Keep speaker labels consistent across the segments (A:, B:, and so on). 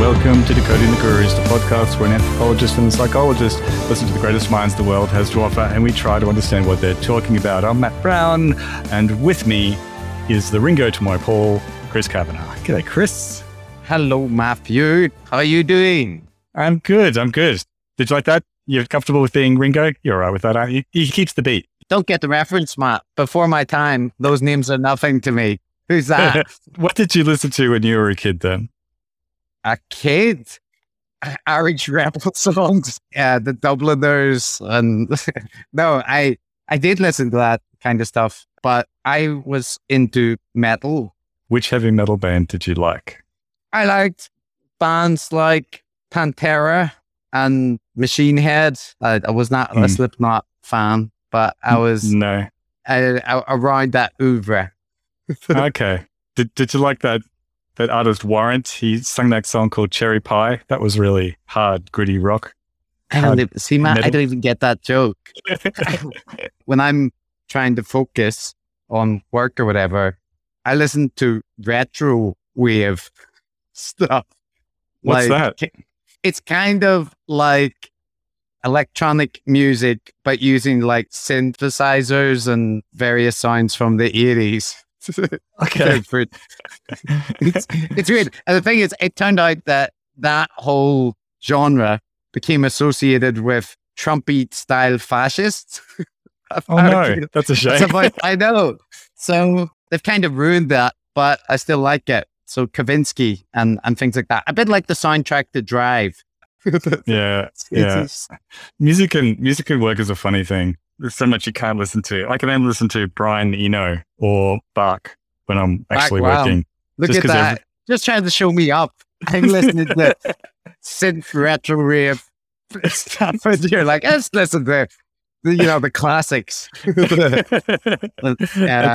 A: Hello and welcome to Decoding the Gurus, the podcast where an anthropologist and a psychologist listen to the greatest minds the world has to offer and we try to understand what they're talking about. I'm Matt Brown and with me is the Ringo to my Paul, Chris Kavanagh. G'day, Chris.
B: Hello, Matthew. How are you doing?
A: I'm good. I'm good. Did you like that? You're comfortable with being Ringo? You're all right with that, aren't you? He keeps the beat.
B: Don't get the reference, Matt. Before my time, those names are nothing to me. Who's that?
A: what did you listen to when you were a kid then?
B: A kid? Irish rebel songs, yeah, the Dubliners, and no, I I did listen to that kind of stuff, but I was into metal.
A: Which heavy metal band did you like?
B: I liked bands like Pantera and Machine Head. I, I was not a
A: Mm.
B: Slipknot fan, but I was
A: No.
B: I, I, around that oeuvre.
A: okay. Did Did you like that that artist Warrant? He sang that song called Cherry Pie. That was really hard, gritty rock.
B: I don't even, see, Matt, I don't even get that joke. when I'm trying to focus on work or whatever, I listen to retro wave stuff.
A: What's
B: Like,
A: that?
B: It's kind of like electronic music, but using like synthesizers and various sounds from the 80s.
A: Okay.
B: It's, it's weird. And the thing is, it turned out that that whole genre became associated with Trumpy style fascists.
A: Oh no, that's a shame.
B: So, I know. So they've kind of ruined that, but I still like it. So Kavinsky and, and things like that. A bit like the soundtrack to Drive.
A: yeah,
B: It's-
A: yeah. Music and music and work is a funny thing. There's so much you can't listen to. I can only listen to Brian Eno or Bach when I'm actually
B: wow.
A: working.
B: Look
A: Just
B: at that.
A: every-
B: Just trying to show me up. I'm listening to synth retro rave stuff. And you're like, let's listen to the, you know, the classics.
A: That's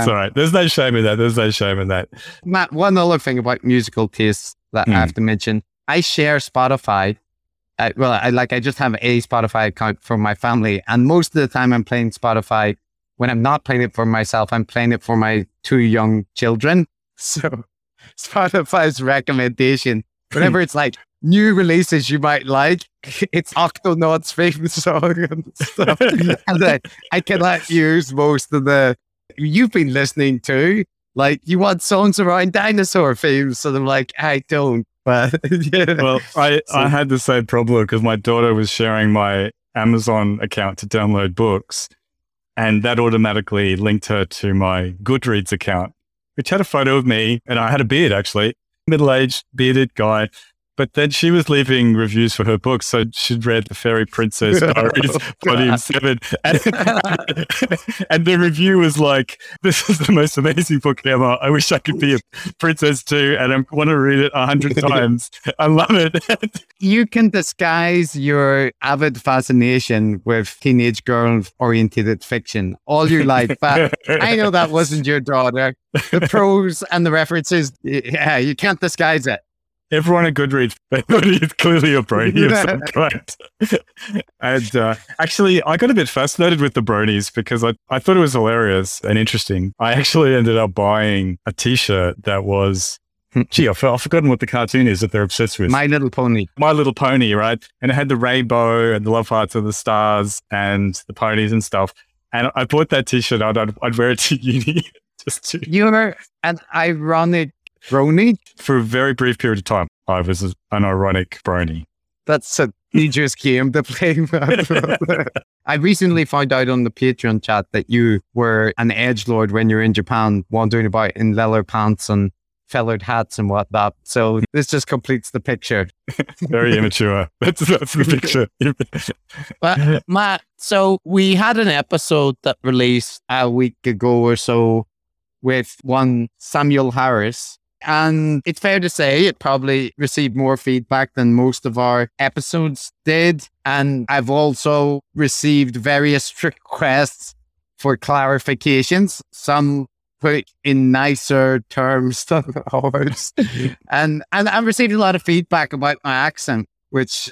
A: all right. There's no shame in that. There's no shame in that.
B: Matt, one other thing about musical tastes that
A: Hmm.
B: I have to mention. I share Spotify. I, well, I like I just have a Spotify account for my family, and most of the time I'm playing Spotify. When I'm not playing it for myself, I'm playing it for my two young children. So Spotify's recommendation, whenever it's like new releases you might like, it's Octonauts' favorite song and stuff. and then I cannot use most of the you've been listening to. Like you want songs around dinosaur themes, so I'm like, I don't. But yeah.
A: Well, I,
B: So-
A: I had the same problem because my daughter was sharing my Amazon account to download books, and that automatically linked her to my Goodreads account, which had a photo of me, and I had a beard actually, middle aged bearded guy. But then she was leaving reviews for her books, so she'd read The Fairy Princess Diaries, Volume
B: God.
A: Seven, and, and the review was like, "This is the most amazing book ever. I wish I could be a princess too, and I want to read it a hundred times. I love it."
B: you can disguise your avid fascination with teenage girl oriented fiction all your life. But I know that wasn't your daughter. The prose and the references, yeah, you can't disguise it.
A: Everyone at Goodreads, is clearly a brony of some kind. and uh, actually, I got a bit fascinated with the bronies because I, I thought it was hilarious and interesting. I actually ended up buying a T-shirt that was, gee, I've, I've forgotten what the cartoon is that they're obsessed with.
B: My Little Pony.
A: My Little Pony, right? And it had the rainbow and the love hearts and the stars and the ponies and stuff. And I bought that T-shirt. I'd, I'd, I'd wear it to uni just to,
B: You're an ironic brony.
A: for a very brief period of time. I was an ironic brony.
B: That's a dangerous game to play. I recently found out on the Patreon chat that you were an edge lord when you were in Japan, wandering about in leather pants and feathered hats and whatnot. So this just completes the picture.
A: Very immature. That's, that's the picture.
B: But Matt, so we had an episode that released a week ago or so with one Samuel Harris. And it's fair to say it probably received more feedback than most of our episodes did. And I've also received various requests for clarifications, some put in nicer terms than ours. and, and I've received a lot of feedback about my accent, which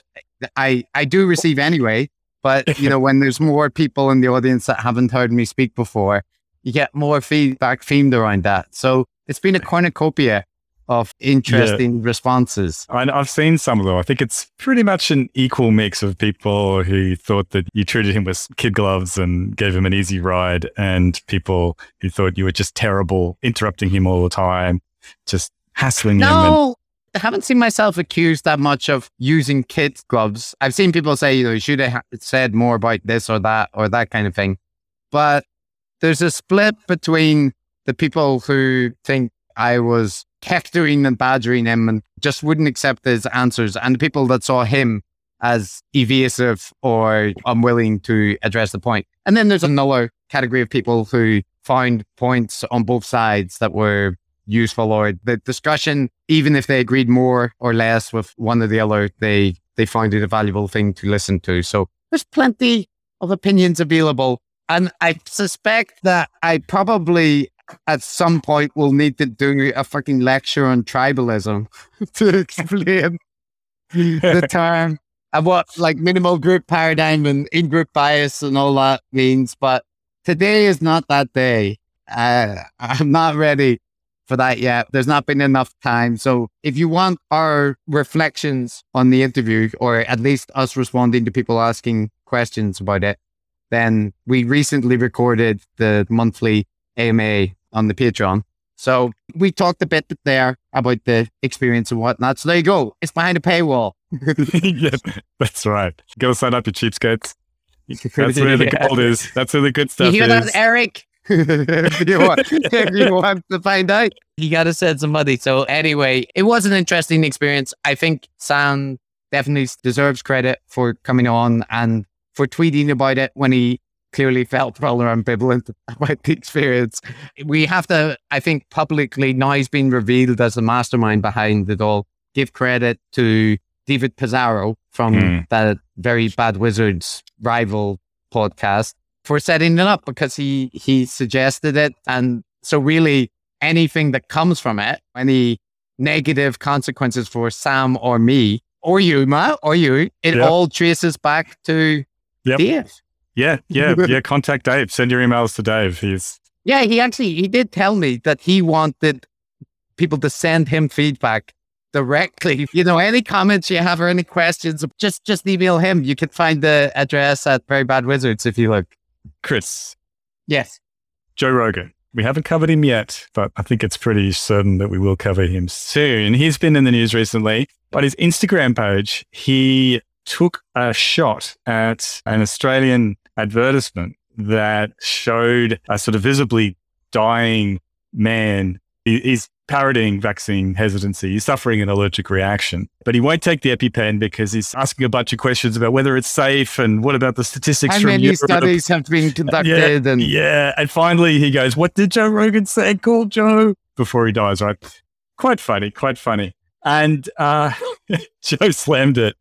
B: I, I do receive anyway. But, you know, when there's more people in the audience that haven't heard me speak before, you get more feedback themed around that. So it's been a cornucopia of interesting yeah. responses.
A: I, I've seen some of them. I think it's pretty much an equal mix of people who thought that you treated him with kid gloves and gave him an easy ride, and people who thought you were just terrible, interrupting him all the time, just hassling
B: no.
A: him.
B: And- I haven't seen myself accused that much of using kid gloves. I've seen people say, you know, you should have said more about this or that or that kind of thing. But there's a split between the people who think I was hectoring and badgering him and just wouldn't accept his answers, and the people that saw him as evasive or unwilling to address the point. And then there's another category of people who found points on both sides that were useful or the discussion, even if they agreed more or less with one or the other, they they found it a valuable thing to listen to. So there's plenty of opinions available. And I suspect that I probably at some point we'll need to do a fucking lecture on tribalism to explain the term and what like minimal group paradigm and in group bias and all that means. But today is not that day. Uh, I'm not ready for that yet. There's not been enough time. So if you want our reflections on the interview, or at least us responding to people asking questions about it, then we recently recorded the monthly AMA on the Patreon. So we talked a bit there about the experience and whatnot. So there you go. It's behind a paywall.
A: yeah, that's right. Go sign up, your cheapskates. That's where the gold is. That's where the good stuff is.
B: you hear
A: is.
B: that, Eric? if, you want, you want to find out, you got to send some money. So anyway, it was an interesting experience. I think Sam definitely deserves credit for coming on and for tweeting about it when he clearly felt rather ambivalent about the experience. We have to, I think, publicly, now he's been revealed as the mastermind behind it all, give credit to David Pizarro from mm. that very bad wizards rival podcast for setting it up because he he suggested it. And so really anything that comes from it, any negative consequences for Sam or me or you, Matt, or you, it yep. all traces back to yep. Dave.
A: Yeah, yeah, yeah. Contact Dave. Send your emails to Dave. He's
B: yeah. He actually he did tell me that he wanted people to send him feedback directly. You know, any comments you have or any questions, just just email him. You can find the address at Very Bad Wizards if you look.
A: Chris.
B: Yes.
A: Joe Rogan. We haven't covered him yet, but I think it's pretty certain that we will cover him soon. He's been in the news recently, but his Instagram page, he took a shot at an Australian advertisement that showed a sort of visibly dying man. He's parodying vaccine hesitancy. He's suffering an allergic reaction, but he won't take the EpiPen because he's asking a bunch of questions about whether it's safe and what about the statistics
B: How
A: from
B: many
A: Europe.
B: studies have been conducted?
A: Yeah,
B: and
A: yeah, and finally he goes, "What did Joe Rogan say? Call Joe before he dies." Right? Quite funny. Quite funny. And uh, Joe slammed it,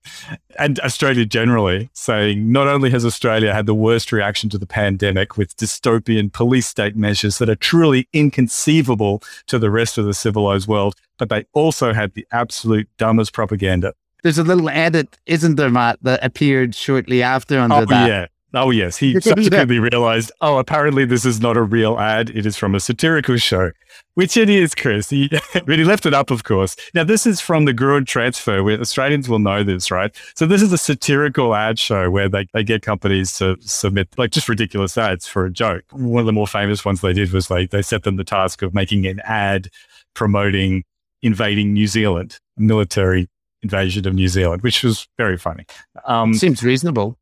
A: and Australia generally, saying not only has Australia had the worst reaction to the pandemic with dystopian police state measures that are truly inconceivable to the rest of the civilized world, but they also had the absolute dumbest propaganda.
B: There's a little edit, isn't there, Matt, that appeared shortly after under
A: oh,
B: that?
A: Yeah. Oh, yes. He subsequently realized, oh, apparently this is not a real ad. It is from a satirical show, which it is, Chris. He, but he left it up, of course. Now, this is from the Gruen transfer, where Australians will know this, right? So, this is a satirical ad show where they, they get companies to submit like just ridiculous ads for a joke. One of the more famous ones they did was like they set them the task of making an ad promoting invading New Zealand, military invasion of New Zealand, which was very funny.
B: Um, Seems reasonable.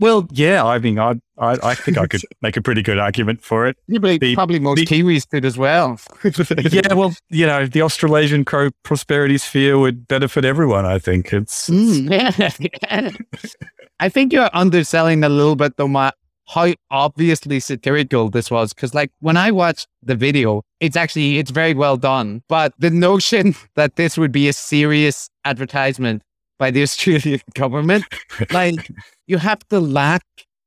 A: Well, yeah, I mean, I, I, I think I could make a pretty good argument for it.
B: Yeah, but the, probably most the, Kiwis did as well.
A: yeah, well, you know, the Australasian co- prosperity sphere would benefit everyone. I think it's.
B: Mm, yeah. I think you're underselling a little bit, though, Matt, how obviously satirical this was. Because, like, when I watched the video, it's actually it's very well done. But the notion that this would be a serious advertisement by the Australian government. like you have to lack,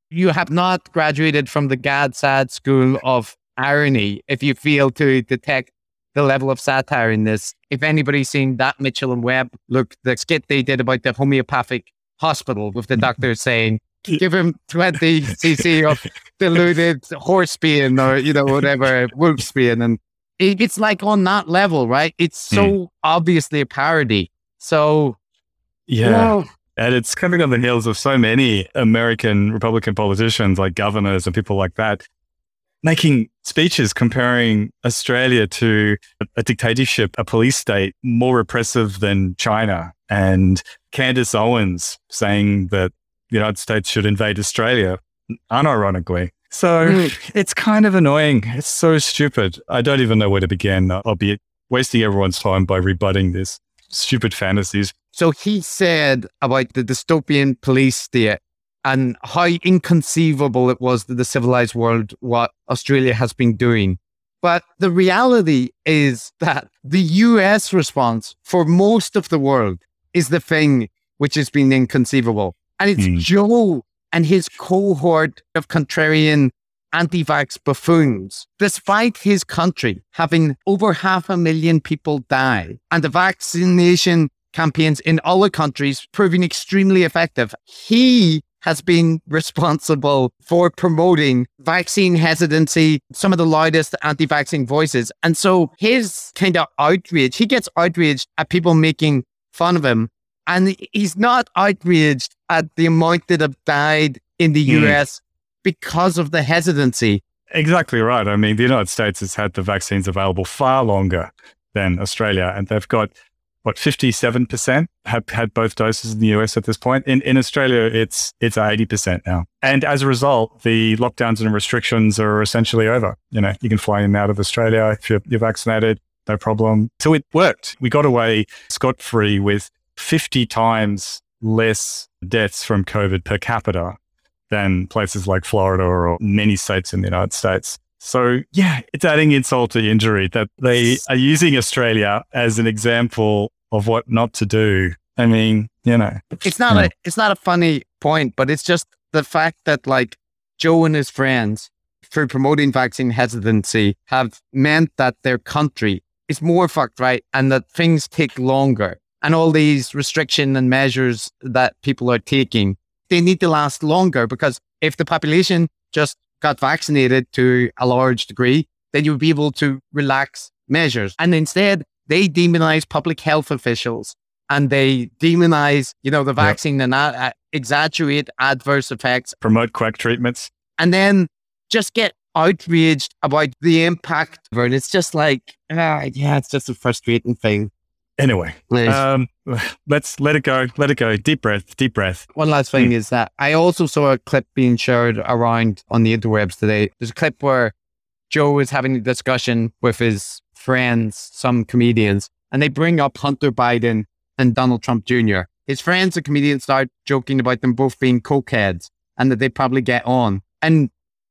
B: you have not graduated from the Gad Saad school of irony if you fail to detect the level of satire in this. If anybody's seen that Mitchell and Webb, look, the skit they did about the homeopathic hospital with the doctor mm-hmm. saying, give him 20 cc of diluted horse bean or, you know, whatever, wolf bean. And it, it's like on that level, right? It's so hmm. obviously a parody. So
A: Yeah.
B: well,
A: And it's coming on the heels of so many American Republican politicians, like governors and people like that, making speeches comparing Australia to a, a dictatorship, a police state more repressive than China. And Candace Owens saying that the United States should invade Australia, unironically. So
B: Mm.
A: it's kind of annoying. It's so stupid. I don't even know where to begin. I'll be wasting everyone's time by rebutting this stupid fantasies.
B: So he said about the dystopian police state and how inconceivable it was to the civilized world what Australia has been doing. But the reality is that the US response for most of the world is the thing which has been inconceivable. And it's
A: Hmm.
B: Joe and his cohort of contrarian anti vax buffoons, despite his country having over half a million people die and the vaccination campaigns in other countries proving extremely effective, he has been responsible for promoting vaccine hesitancy, some of the loudest anti vaccine voices. And so his kind of outrage, he gets outraged at people making fun of him. And he's not outraged at the amount that have died in the
A: Hmm.
B: US because of the hesitancy.
A: Exactly right. I mean, the United States has had the vaccines available far longer than Australia, and they've got what 57% have had both doses in the US at this point. In in Australia, it's it's 80% now. And as a result, the lockdowns and restrictions are essentially over. You know, you can fly in and out of Australia if you're, you're vaccinated, no problem. So it worked. We got away scot free with 50 times less deaths from COVID per capita than places like Florida or many states in the United States. So, yeah, it's adding insult to injury that they are using Australia as an example of what not to do. I mean, you know,
B: It's not a it's not a funny point, but it's just the fact that like Joe and his friends, through promoting vaccine hesitancy, have meant that their country is more fucked, right? And that things take longer. And all these restriction and measures that people are taking, they need to last longer because if the population just got vaccinated to a large degree, then you would be able to relax measures. And instead, they demonize public health officials and they demonize, you know, the vaccine and uh, uh, exaggerate adverse effects
A: promote quack treatments.
B: and then just get outraged about the impact. And it's just like, ah, yeah, it's just a frustrating thing.
A: Anyway, um, let's let it go. Let it go. Deep breath, deep breath.
B: One last thing is that I also saw a clip being shared around on the interwebs today. There's a clip where Joe is having a discussion with his friends, some comedians, and they bring up Hunter Biden and Donald Trump Jr. His friends, the comedians, start joking about them both being cokeheads and that they probably get on. And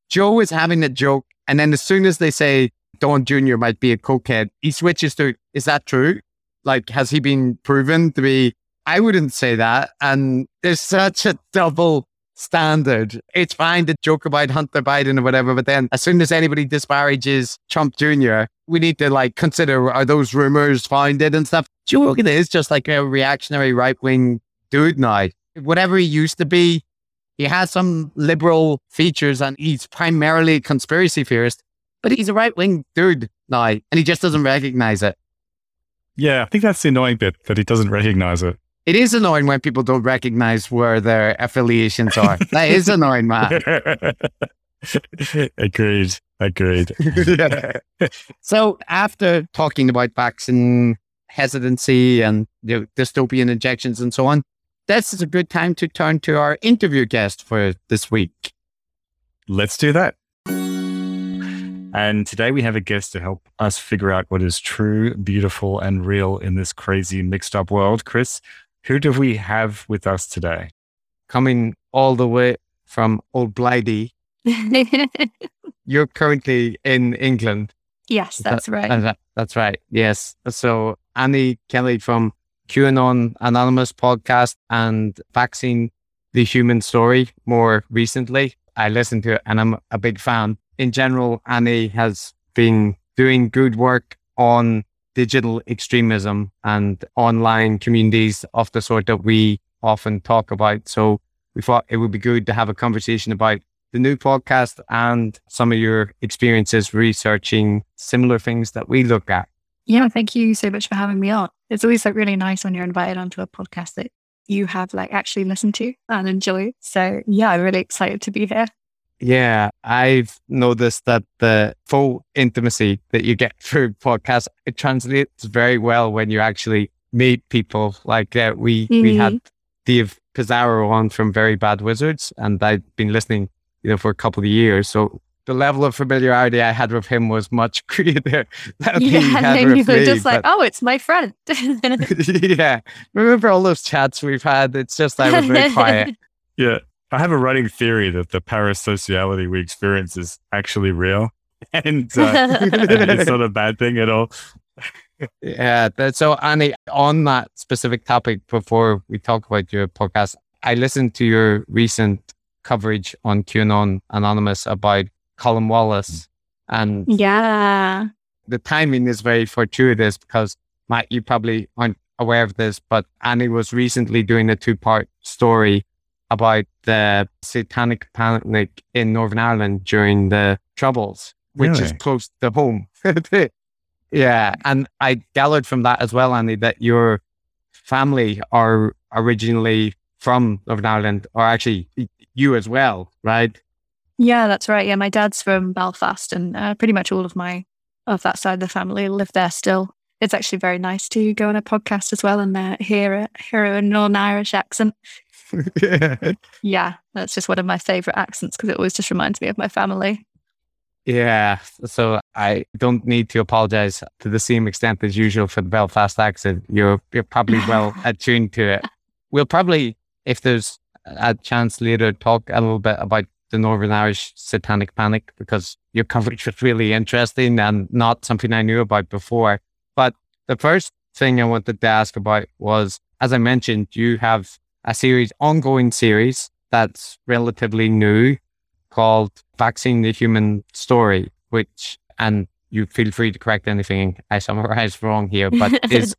B: Joe is having a joke, and then as soon as they say Don Jr. might be a cokehead, he switches to, "Is that true? Like, has he been proven to be I wouldn't say that. And there's such a double standard. It's fine to joke about Hunter Biden or whatever, but then as soon as anybody disparages Trump Jr., we need to like consider are those rumors founded and stuff. Joe Rogan is just like a reactionary right wing dude now. Whatever he used to be, he has some liberal features and he's primarily a conspiracy theorist, but he's a right wing dude now and he just doesn't recognize it.
A: Yeah, I think that's the annoying bit that he doesn't recognize it.
B: It is annoying when people don't recognize where their affiliations are. that is annoying, man.
A: agreed. Agreed.
B: so after talking about vaccine hesitancy and the dystopian injections and so on, this is a good time to turn to our interview guest for this week.
A: Let's do that. And today we have a guest to help us figure out what is true, beautiful, and real in this crazy mixed up world. Chris, who do we have with us today?
B: Coming all the way from Old Blighty, you're currently in England.
C: yes, that's right.
B: That- that's right. Yes. So Annie Kelly from QAnon Anonymous podcast and Vaccine the Human Story more recently. I listened to it and I'm a big fan. In general, Annie has been doing good work on digital extremism and online communities of the sort that we often talk about. So we thought it would be good to have a conversation about the new podcast and some of your experiences researching similar things that we look at.
C: Yeah, thank you so much for having me on. It's always like really nice when you're invited onto a podcast that you have like actually listened to and enjoy. So yeah, I'm really excited to be here.
B: Yeah, I've noticed that the full intimacy that you get through podcasts, it translates very well when you actually meet people. Like uh, we mm-hmm. we had mm-hmm. Dave Pizarro on from Very Bad Wizards, and I've been listening, you know, for a couple of years. So the level of familiarity I had with him was much greater
C: than yeah, and you were just like, oh, it's my friend.
B: yeah, remember all those chats we've had? It's just I was very quiet.
A: Yeah. I have a running theory that the parasociality we experience is actually real, and uh, it's not a bad thing at all.
B: yeah. So, Annie, on that specific topic, before we talk about your podcast, I listened to your recent coverage on QAnon Anonymous about Colin Wallace, and
C: yeah,
B: the timing is very fortuitous because Matt, you probably aren't aware of this, but Annie was recently doing a two-part story about the satanic panic in Northern Ireland during the Troubles, which really? is close to home. yeah. And I gathered from that as well, Annie, that your family are originally from Northern Ireland, or actually you as well, right?
C: Yeah, that's right. Yeah, my dad's from Belfast, and uh, pretty much all of my of that side of the family live there still. It's actually very nice to go on a podcast as well and uh, hear hear a Northern Irish accent yeah, that's just one of my favorite accents because it always just reminds me of my family.
B: Yeah, so I don't need to apologize to the same extent as usual for the Belfast accent. You're you're probably well attuned to it. We'll probably, if there's a chance later, talk a little bit about the Northern Irish Satanic Panic because your coverage was really interesting and not something I knew about before. But the first thing I wanted to ask about was, as I mentioned, you have a series, ongoing series that's relatively new called Vaccine the Human Story, which, and you feel free to correct anything I summarize wrong here, but is,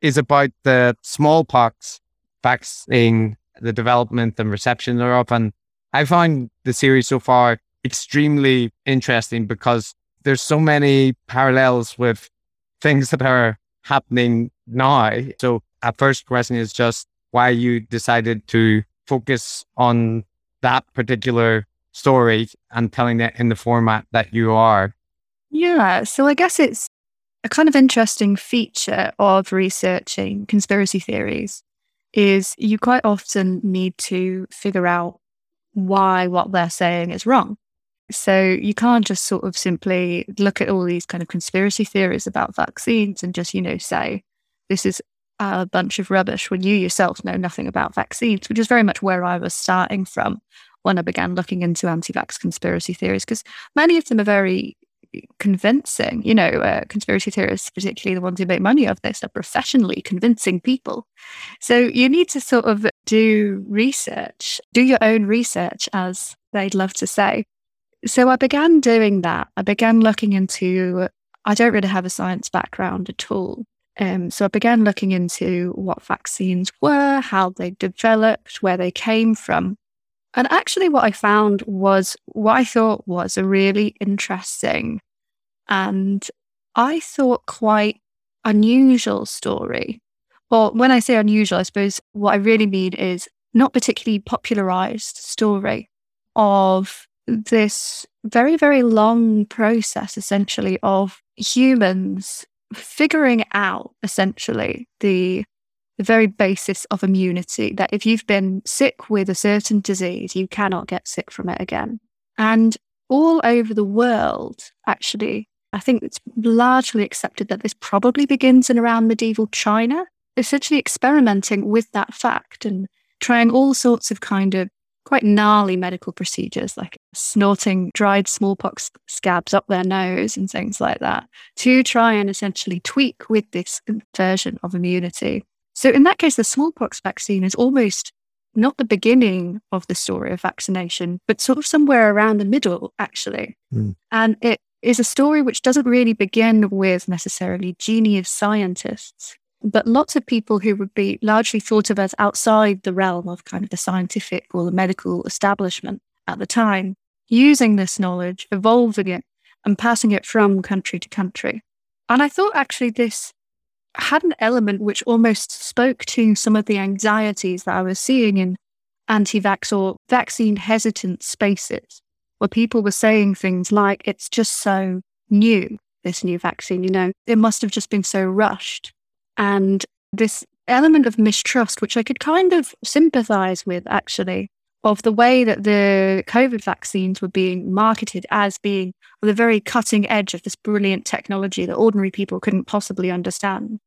B: is about the smallpox vaccine, the development and reception thereof. And I find the series so far extremely interesting because there's so many parallels with things that are happening now. So, a first question is just why you decided to focus on that particular story and telling it in the format that you are.
C: Yeah. So I guess it's a kind of interesting feature of researching conspiracy theories is you quite often need to figure out why what they're saying is wrong. So you can't just sort of simply look at all these kind of conspiracy theories about vaccines and just, you know, say this is a bunch of rubbish when you yourself know nothing about vaccines, which is very much where I was starting from when I began looking into anti vax conspiracy theories, because many of them are very convincing. You know, uh, conspiracy theorists, particularly the ones who make money of this, are professionally convincing people. So you need to sort of do research, do your own research, as they'd love to say. So I began doing that. I began looking into, I don't really have a science background at all. Um, so I began looking into what vaccines were, how they developed, where they came from. And actually, what I found was what I thought was a really interesting and I thought quite unusual story. Or when I say unusual, I suppose what I really mean is not particularly popularized story of this very, very long process, essentially, of humans figuring out essentially the the very basis of immunity that if you've been sick with a certain disease, you cannot get sick from it again. And all over the world, actually, I think it's largely accepted that this probably begins in around medieval China, essentially experimenting with that fact and trying all sorts of kind of quite gnarly medical procedures like snorting dried smallpox scabs up their nose and things like that to try and essentially tweak with this version of immunity. So, in that case, the smallpox vaccine is almost not the beginning of the story of vaccination, but sort of somewhere around the middle, actually. Mm. And it is a story which doesn't really begin with necessarily genius scientists but lots of people who would be largely thought of as outside the realm of kind of the scientific or the medical establishment at the time using this knowledge, evolving it, and passing it from country to country. And I thought actually this had an element which almost spoke to some of the anxieties that I was seeing in anti vax or vaccine hesitant spaces, where people were saying things like, it's just so new, this new vaccine, you know, it must have just been so rushed. And this element of mistrust, which I could kind of sympathize with actually, of the way that the COVID vaccines were being marketed as being the very cutting edge of this brilliant technology that ordinary people couldn't possibly understand.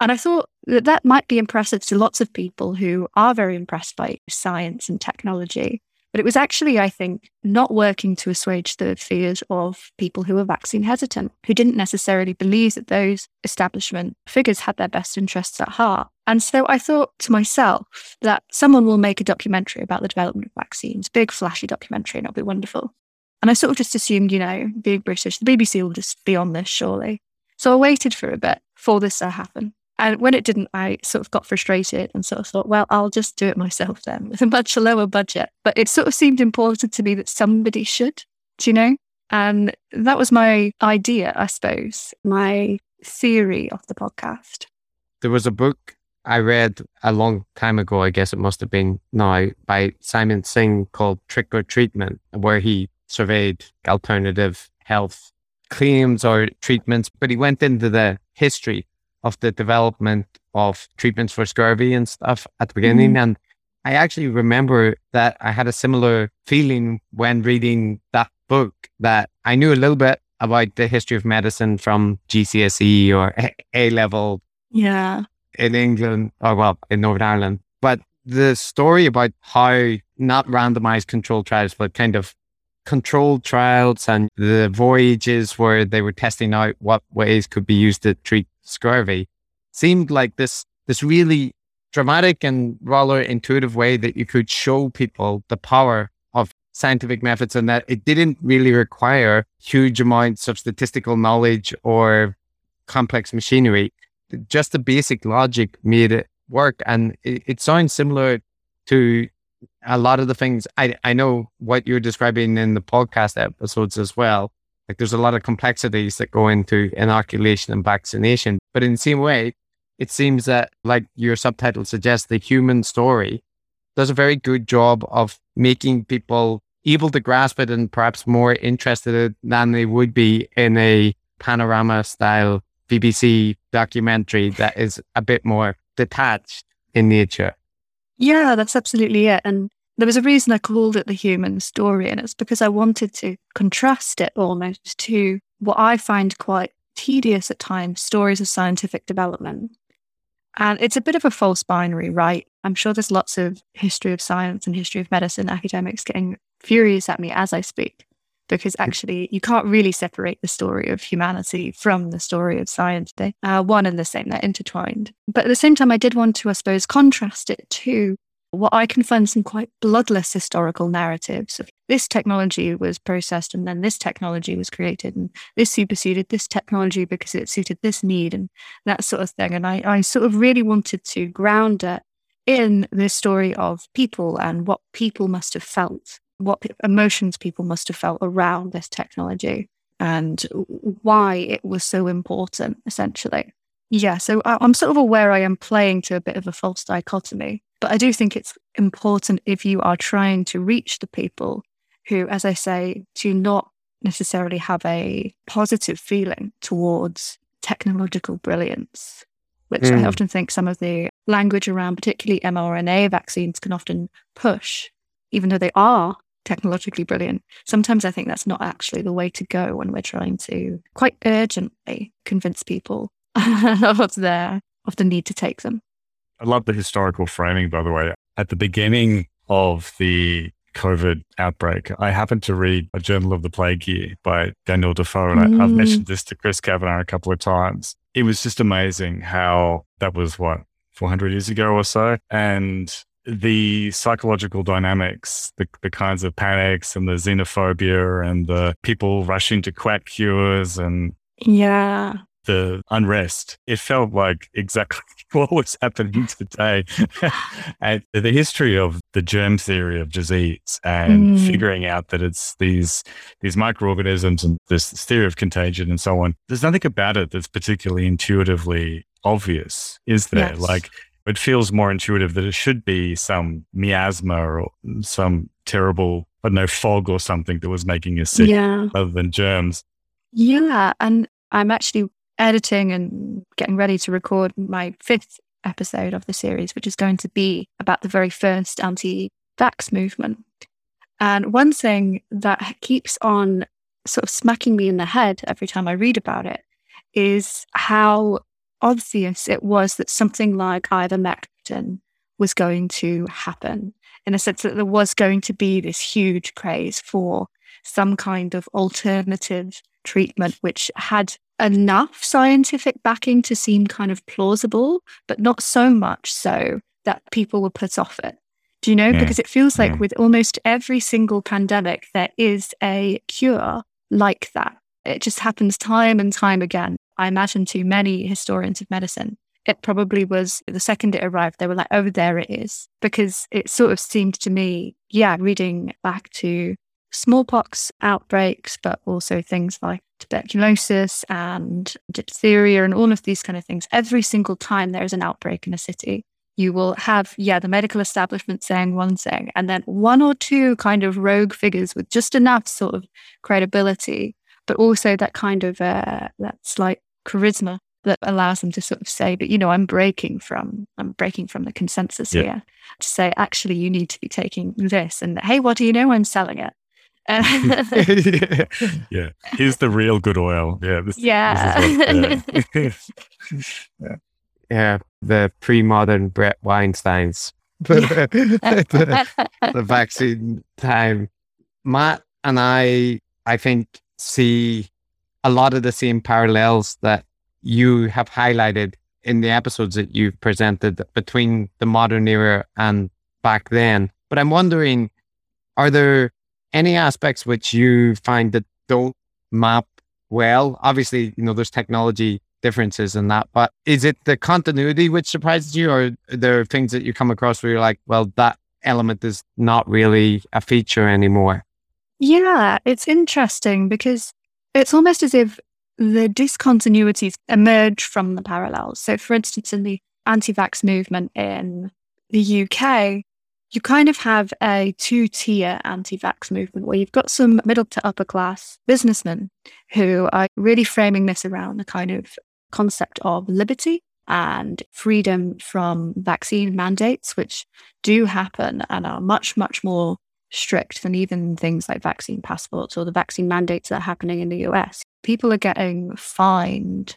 C: And I thought that that might be impressive to lots of people who are very impressed by science and technology. But it was actually, I think, not working to assuage the fears of people who were vaccine hesitant, who didn't necessarily believe that those establishment figures had their best interests at heart. And so I thought to myself that someone will make a documentary about the development of vaccines, big flashy documentary, and it'll be wonderful. And I sort of just assumed, you know, being British, the BBC will just be on this, surely. So I waited for a bit for this to happen. And when it didn't, I sort of got frustrated and sort of thought, well, I'll just do it myself then with a much lower budget. But it sort of seemed important to me that somebody should, do you know? And that was my idea, I suppose, my theory of the podcast.
B: There was a book I read a long time ago, I guess it must have been now, by Simon Singh called Trick or Treatment, where he surveyed alternative health claims or treatments, but he went into the history of the development of treatments for scurvy and stuff at the beginning. Mm. And I actually remember that I had a similar feeling when reading that book that I knew a little bit about the history of medicine from GCSE or A level.
C: Yeah.
B: In England, or well, in Northern Ireland. But the story about how not randomized controlled trials, but kind of controlled trials and the voyages where they were testing out what ways could be used to treat scurvy seemed like this this really dramatic and rather intuitive way that you could show people the power of scientific methods and that it didn't really require huge amounts of statistical knowledge or complex machinery. Just the basic logic made it work. And it, it sounds similar to a lot of the things I, I know what you're describing in the podcast episodes as well. Like there's a lot of complexities that go into inoculation and vaccination. But in the same way, it seems that, like your subtitle suggests, the human story does a very good job of making people able to grasp it and perhaps more interested than they would be in a panorama style BBC documentary that is a bit more detached in nature.
C: Yeah, that's absolutely it. And there was a reason I called it the human story, and it's because I wanted to contrast it almost to what I find quite tedious at times stories of scientific development. And it's a bit of a false binary, right? I'm sure there's lots of history of science and history of medicine academics getting furious at me as I speak, because actually you can't really separate the story of humanity from the story of science. They are one and the same, they're intertwined. But at the same time, I did want to, I suppose, contrast it to what I can find some quite bloodless historical narratives of this technology was processed and then this technology was created and this superseded this technology because it suited this need and that sort of thing. And I, I sort of really wanted to ground it in the story of people and what people must have felt, what emotions people must have felt around this technology and why it was so important, essentially. Yeah, so I'm sort of aware I am playing to a bit of a false dichotomy but I do think it's important if you are trying to reach the people who, as I say, do not necessarily have a positive feeling towards technological brilliance, which mm. I hmm. often think some of the language around, particularly mRNA vaccines, can often push, even though they are technologically brilliant. Sometimes I think that's not actually the way to go when we're trying to quite urgently convince people of their of the need to take them.
A: I love the historical framing, by the way. At the beginning of the COVID outbreak, I happened to read A Journal of the Plague Year by Daniel Defoe. And mm. I, have mentioned this to Chris Kavanagh a couple of times. It was just amazing how that was what, 400 years ago or so. And the psychological dynamics, the, the kinds of panics and the xenophobia and the people rushing to quack cures and
C: yeah
A: the unrest, it felt like exactly what was happening today. and the history of the germ theory of disease and mm. figuring out that it's these these microorganisms and this theory of contagion and so on. There's nothing about it that's particularly intuitively obvious, is there? Yes. Like it feels more intuitive that it should be some miasma or some terrible, I don't know, fog or something that was making you sick yeah. rather than germs.
C: Yeah. And I'm actually editing and getting ready to record my fifth episode of the series, which is going to be about the very first anti vax movement. And one thing that keeps on sort of smacking me in the head every time I read about it is how obvious it was that something like ivermectin was going to happen in a sense that there was going to be this huge craze for some kind of alternative treatment which had enough scientific backing to seem kind of plausible, but not so much so that people were put off it. Do you know? Yeah. Because it feels like yeah. with almost every single pandemic, there is a cure like that. It just happens time and time again. I imagine to many historians of medicine, it probably was the second it arrived, they were like, oh, there it is. Because it sort of seemed to me, yeah, reading back to smallpox outbreaks, but also things like tuberculosis and diphtheria and all of these kind of things. Every single time there is an outbreak in a city, you will have, yeah, the medical establishment saying one thing, and then one or two kind of rogue figures with just enough sort of credibility, but also that kind of uh, that slight charisma that allows them to sort of say, but you know, I'm breaking from I'm breaking from the consensus yeah. here to say, actually, you need to be taking this, and hey, what do you know? I'm selling it.
A: yeah, here's the real good oil. Yeah,
C: this, yeah. This
B: what, yeah. yeah. the pre-modern Brett Weinsteins, the, the vaccine time. Matt and I, I think, see a lot of the same parallels that you have highlighted in the episodes that you've presented between the modern era and back then. But I'm wondering, are there any aspects which you find that don't map well? Obviously, you know, there's technology differences in that, but is it the continuity which surprises you, or are there things that you come across where you're like, well, that element is not really a feature anymore?
C: Yeah, it's interesting because it's almost as if the discontinuities emerge from the parallels. So, for instance, in the anti vax movement in the UK, you kind of have a two tier anti vax movement where you've got some middle to upper class businessmen who are really framing this around the kind of concept of liberty and freedom from vaccine mandates, which do happen and are much, much more strict than even things like vaccine passports or the vaccine mandates that are happening in the US. People are getting fined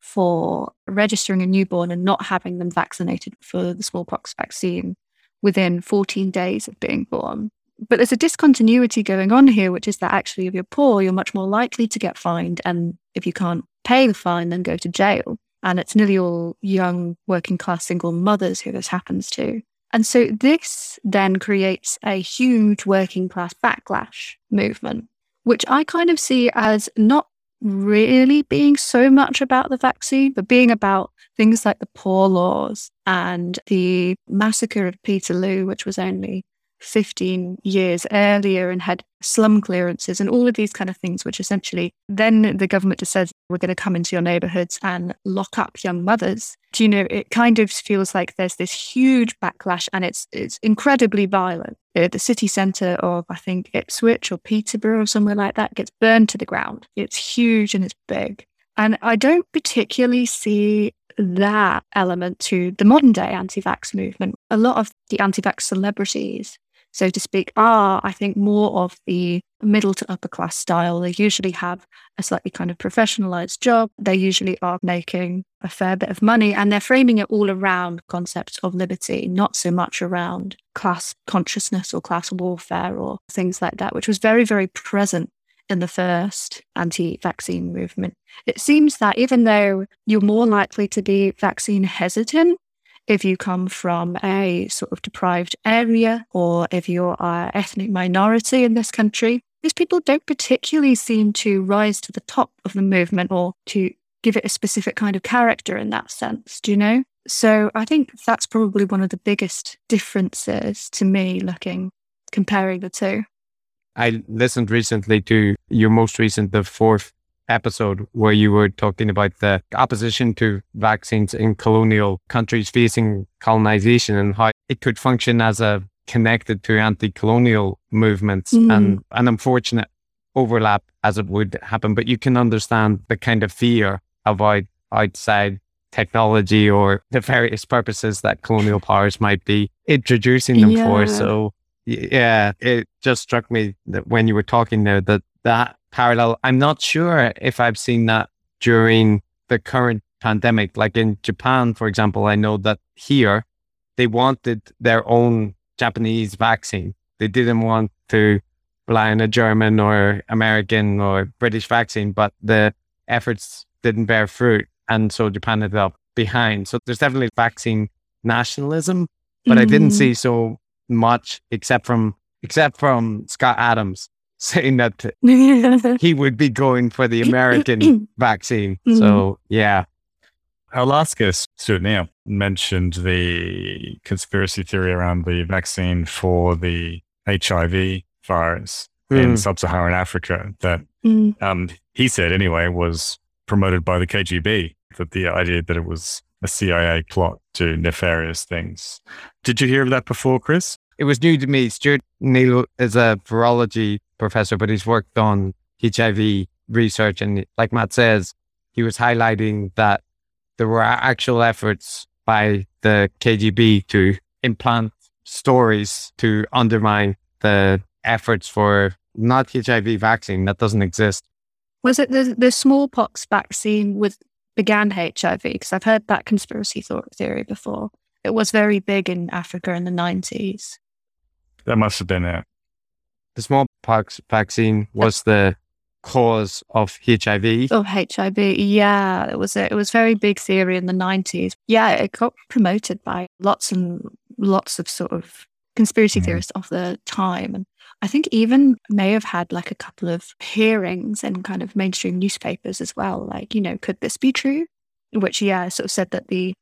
C: for registering a newborn and not having them vaccinated for the smallpox vaccine within 14 days of being born. But there's a discontinuity going on here, which is that actually, if you're poor, you're much more likely to get fined. And if you can't pay the fine, then go to jail. And it's nearly all young working class single mothers who this happens to. And so this then creates a huge working class backlash movement, which I kind of see as not really being so much about the vaccine, but being about things like the poor laws and the massacre of Peterloo, which was only 15 years earlier and had slum clearances and all of these kind of things, which essentially then the government just says, we're going to come into your neighborhoods and lock up young mothers. Do you know, it kind of feels like there's this huge backlash and it's, it's incredibly violent. Uh, the city centre of, I think, Ipswich or Peterborough or somewhere like that gets burned to the ground. It's huge and it's big. And I don't particularly see that element to the modern day anti vax movement. A lot of the anti vax celebrities so to speak, are, I think, more of the middle to upper class style. They usually have a slightly kind of professionalized job. They usually are making a fair bit of money and they're framing it all around concepts of liberty, not so much around class consciousness or class warfare or things like that, which was very, very present in the first anti vaccine movement. It seems that even though you're more likely to be vaccine hesitant if you come from a sort of deprived area or if you're an ethnic minority in this country, these people don't particularly seem to rise to the top of the movement or to give it a specific kind of character in that sense. Do you know? So I think that's probably one of the biggest differences to me looking, comparing the two.
B: I listened recently to your most recent, the fourth episode, where you were talking about the opposition to vaccines in colonial countries facing colonization and how it could function as a connected to anti-colonial movements mm. and an unfortunate overlap as it would happen. But you can understand the kind of fear about outside technology or the various purposes that colonial powers might be introducing them yeah. for. So yeah, it just struck me that when you were talking there that that parallel, I'm not sure if I've seen that during the current pandemic. Like in Japan, for example, I know that here they wanted their own Japanese vaccine. They didn't want to rely on a German or American or British vaccine, but the efforts didn't bear fruit. And so Japan ended up behind. So there's definitely vaccine nationalism, but mm. I didn't mm. see so much except from except from Scott Adams saying that he would be going for the American vaccine. Mm. So yeah.
A: Our last guest, Stuart Neil, mentioned the conspiracy theory around the vaccine for the HIV virus mm. in sub-Saharan Africa that mm. um, he said anyway was promoted by the KGB. That the idea that it was a CIA plot to nefarious things. Did you hear of that before, Chris?
B: It was new to me. Stuart Neil is a virology professor, but he's worked on HIV research. And like Matt says, he was highlighting that there were actual efforts by the KGB to implant stories to undermine the efforts for not HIV vaccine that doesn't exist.
C: Was it the, the smallpox vaccine with began HIV? Because I've heard that conspiracy theory before. It was very big in Africa in the 90s.
A: That must have been it.
B: The smallpox vaccine was the cause of HIV.
C: Of HIV, yeah. It was a, it was very big theory in the 90s. Yeah, it got promoted by lots and lots of sort of conspiracy mm. theorists of the time. And I think even may have had like a couple of hearings in kind of mainstream newspapers as well. Like, you know, could this be true? Which, yeah, sort of said that the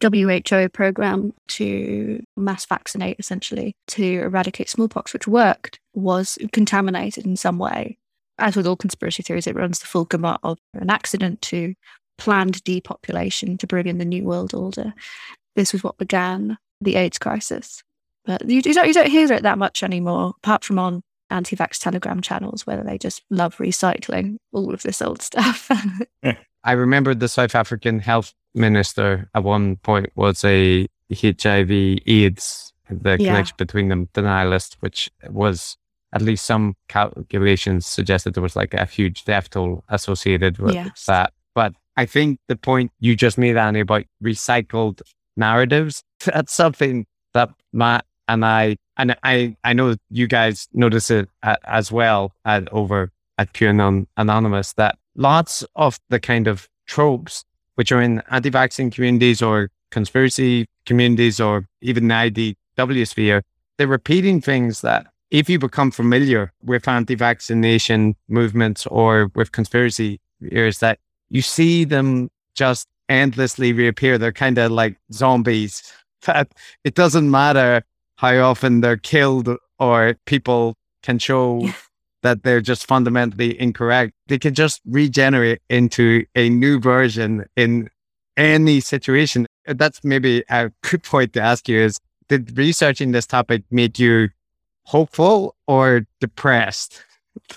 C: WHO program to mass vaccinate essentially to eradicate smallpox, which worked, was contaminated in some way. As with all conspiracy theories, it runs the full gamut of an accident to planned depopulation to bring in the New World Order. This was what began the AIDS crisis. But you, you, don't, you don't hear it that much anymore, apart from on anti vax telegram channels where they just love recycling all of this old stuff.
B: I remember the South African health minister at one point was a HIV AIDS, the yeah. connection between them, denialist, which was at least some calculations suggested there was like a huge death toll associated with yes. that. But I think the point you just made, Annie, about recycled narratives, that's something that Matt and I and I I know you guys notice it as well at, over at QAnon Anonymous that lots of the kind of tropes which are in anti-vaccine communities or conspiracy communities or even the IDW sphere, they're repeating things that if you become familiar with anti-vaccination movements or with conspiracy theories, that you see them just endlessly reappear. They're kind of like zombies. That it doesn't matter how often they're killed or people can show that they're just fundamentally incorrect. They can just regenerate into a new version in any situation. That's maybe a good point to ask you is did researching this topic make you hopeful or depressed?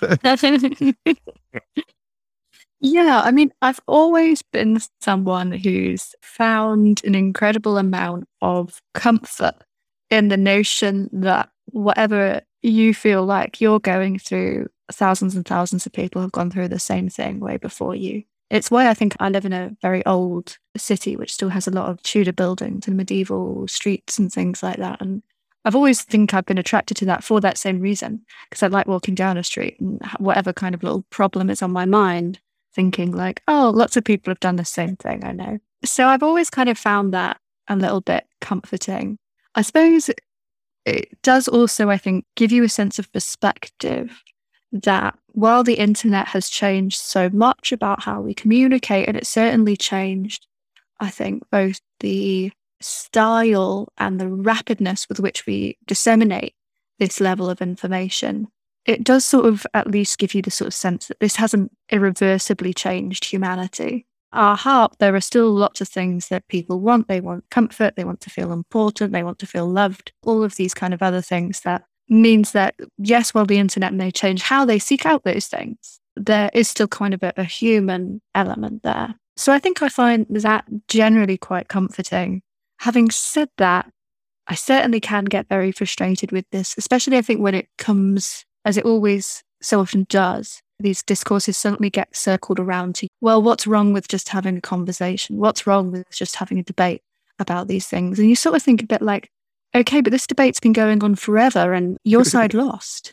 C: yeah, I mean, I've always been someone who's found an incredible amount of comfort in the notion that whatever you feel like you're going through, thousands and thousands of people have gone through the same thing way before you. It's why I think I live in a very old city, which still has a lot of Tudor buildings and medieval streets and things like that. And I've always think I've been attracted to that for that same reason, because I like walking down a street and whatever kind of little problem is on my mind, thinking like, oh, lots of people have done the same thing. I know. So I've always kind of found that a little bit comforting. I suppose it does also, I think, give you a sense of perspective that while the internet has changed so much about how we communicate, and it certainly changed, I think, both the style and the rapidness with which we disseminate this level of information, it does sort of at least give you the sort of sense that this hasn't irreversibly changed humanity. Our heart, there are still lots of things that people want. They want comfort, they want to feel important, they want to feel loved, all of these kind of other things that means that, yes, while the internet may change how they seek out those things, there is still kind of a, a human element there. So I think I find that generally quite comforting. Having said that, I certainly can get very frustrated with this, especially I think when it comes, as it always so often does, these discourses suddenly get circled around to, well, what's wrong with just having a conversation? What's wrong with just having a debate about these things? And you sort of think a bit like, okay, but this debate's been going on forever and your side lost.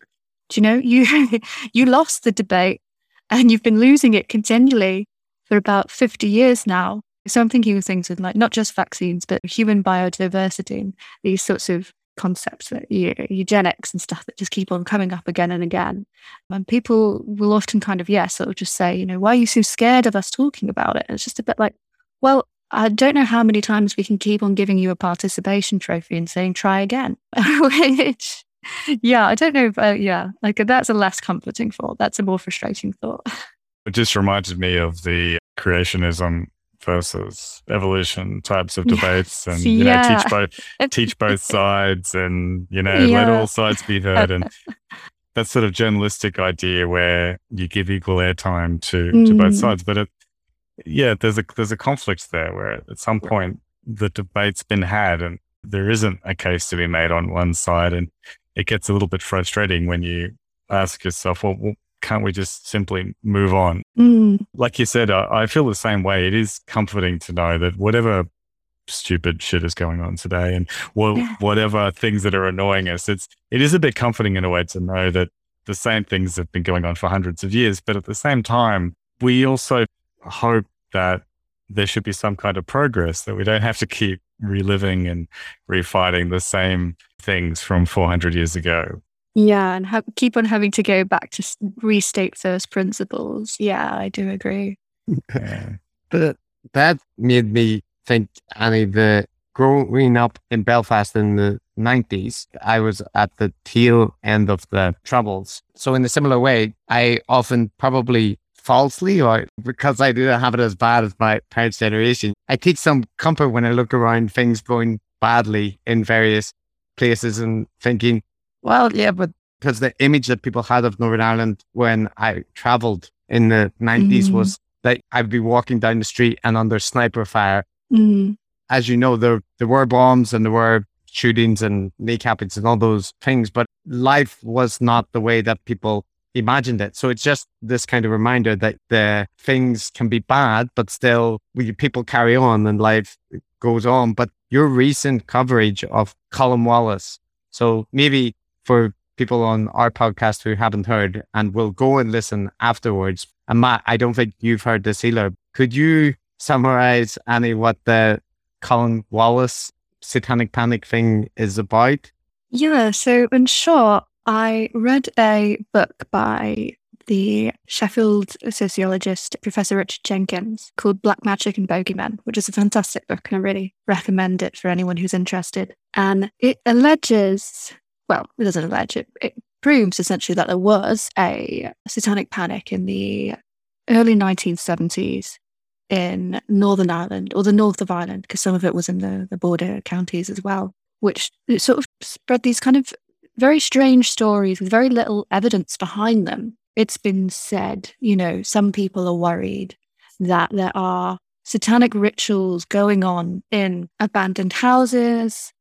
C: Do you know, you, you lost the debate and you've been losing it continually for about 50 years now. So I'm thinking of things with like not just vaccines, but human biodiversity and these sorts of concepts that you, eugenics and stuff that just keep on coming up again and again. And people will often kind of, yeah, sort of just say, you know, why are you so scared of us talking about it? And it's just a bit like, well, I don't know how many times we can keep on giving you a participation trophy and saying, try again. Which, yeah, I don't know. If, uh, yeah, like that's a less comforting thought. That's a more frustrating thought.
A: It just reminded me of the creationism versus evolution types of debates and you yeah. know teach both teach both sides and you know yeah. let all sides be heard and that sort of journalistic idea where you give equal airtime to mm. to both mm. sides but it yeah, there's a there's a conflict there where at some point the debate's been had and there isn't a case to be made on one side, and it gets a little bit frustrating when you ask yourself, well, well can't we just simply move on? Mm. Like you said, I, I feel the same way. It is comforting to know that whatever stupid shit is going on today and well, whatever things that are annoying us, it's it is a bit comforting in a way to know that the same things have been going on for hundreds of years, but at the same time, we also hope that there should be some kind of progress, that we don't have to keep reliving and refighting the same things from 400 years ago.
C: Yeah, and ha- keep on having to go back to restate first principles. Yeah, I do agree.
B: But that made me think, Annie, the growing up in Belfast in the 90s, I was at the tail end of the troubles. So, in a similar way, I often probably falsely or because I didn't have it as bad as my parents' generation. I take some comfort when I look around things going badly in various places and thinking, well, yeah, but because the image that people had of Northern Ireland when I traveled in the 90s mm-hmm. was that I'd be walking down the street and under sniper fire. Mm-hmm. As you know, there, there were bombs and there were shootings and kneecappings and all those things, but life was not the way that people imagined it. So it's just this kind of reminder that the things can be bad, but still people carry on and life goes on. But your recent coverage of Colin Wallace, so maybe for people on our podcast who haven't heard and will go and listen afterwards. And Matt, I don't think you've heard this either. Could you summarize, Annie, what the Colin Wallace satanic panic thing is about?
C: Yeah. So in short, I read a book by the Sheffield sociologist Professor Richard Jenkins called Black Magic and Bogeymen, which is a fantastic book, and I really recommend it for anyone who's interested. And it alleges, well, it doesn't allege it, it proves essentially that there was a satanic panic in the early 1970s in Northern Ireland or the north of Ireland, because some of it was in the, the border counties as well, which sort of spread these kind of very strange stories with very little evidence behind them. It's been said, you know, some people are worried that there are satanic rituals going on in abandoned houses,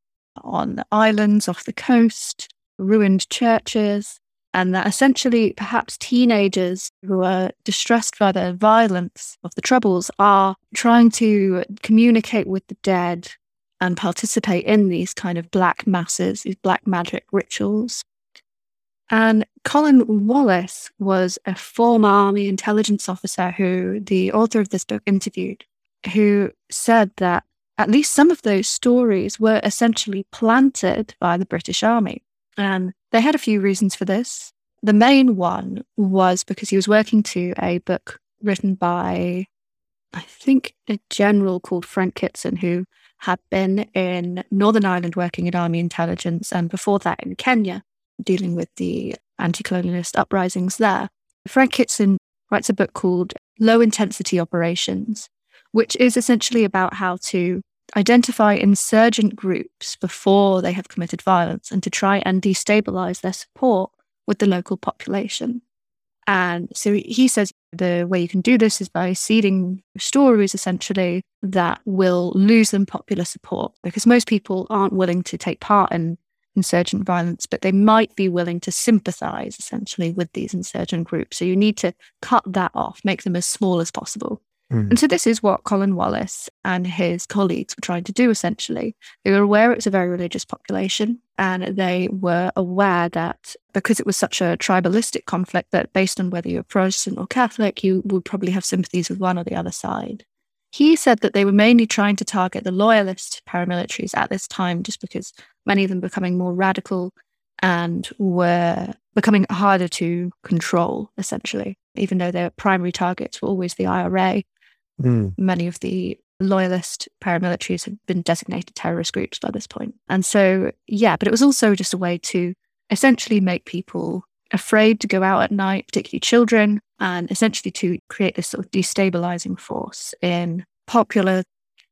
C: on islands off the coast, ruined churches, and that essentially perhaps teenagers who are distressed by the violence of the troubles are trying to communicate with the dead and participate in these kind of black masses, these black magic rituals. And Colin Wallace was a former Army intelligence officer who the author of this book interviewed, who said that at least some of those stories were essentially planted by the British Army. And they had a few reasons for this. the main one was because he was working to a book written by, I think, a general called Frank Kitson, who had been in Northern Ireland working in army intelligence and before that in Kenya, dealing with the anti colonialist uprisings there. Frank Kitson writes a book called Low Intensity Operations, which is essentially about how to identify insurgent groups before they have committed violence and to try and destabilize their support with the local population. And so he says the way you can do this is by seeding stories essentially that will lose them popular support because most people aren't willing to take part in insurgent violence, but they might be willing to sympathize essentially with these insurgent groups. So you need to cut that off, make them as small as possible. Mm. And so this is what Colin Wallace and his colleagues were trying to do essentially. They were aware it was a very religious population and they were aware that because it was such a tribalistic conflict that based on whether you're Protestant or Catholic, you would probably have sympathies with one or the other side. He said that they were mainly trying to target the loyalist paramilitaries at this time just because many of them becoming more radical and were becoming harder to control, essentially, even though their primary targets were always the IRA Mm. Many of the loyalist paramilitaries had been designated terrorist groups by this point. And so, yeah, but it was also just a way to essentially make people afraid to go out at night, particularly children, and essentially to create this sort of destabilizing force in popular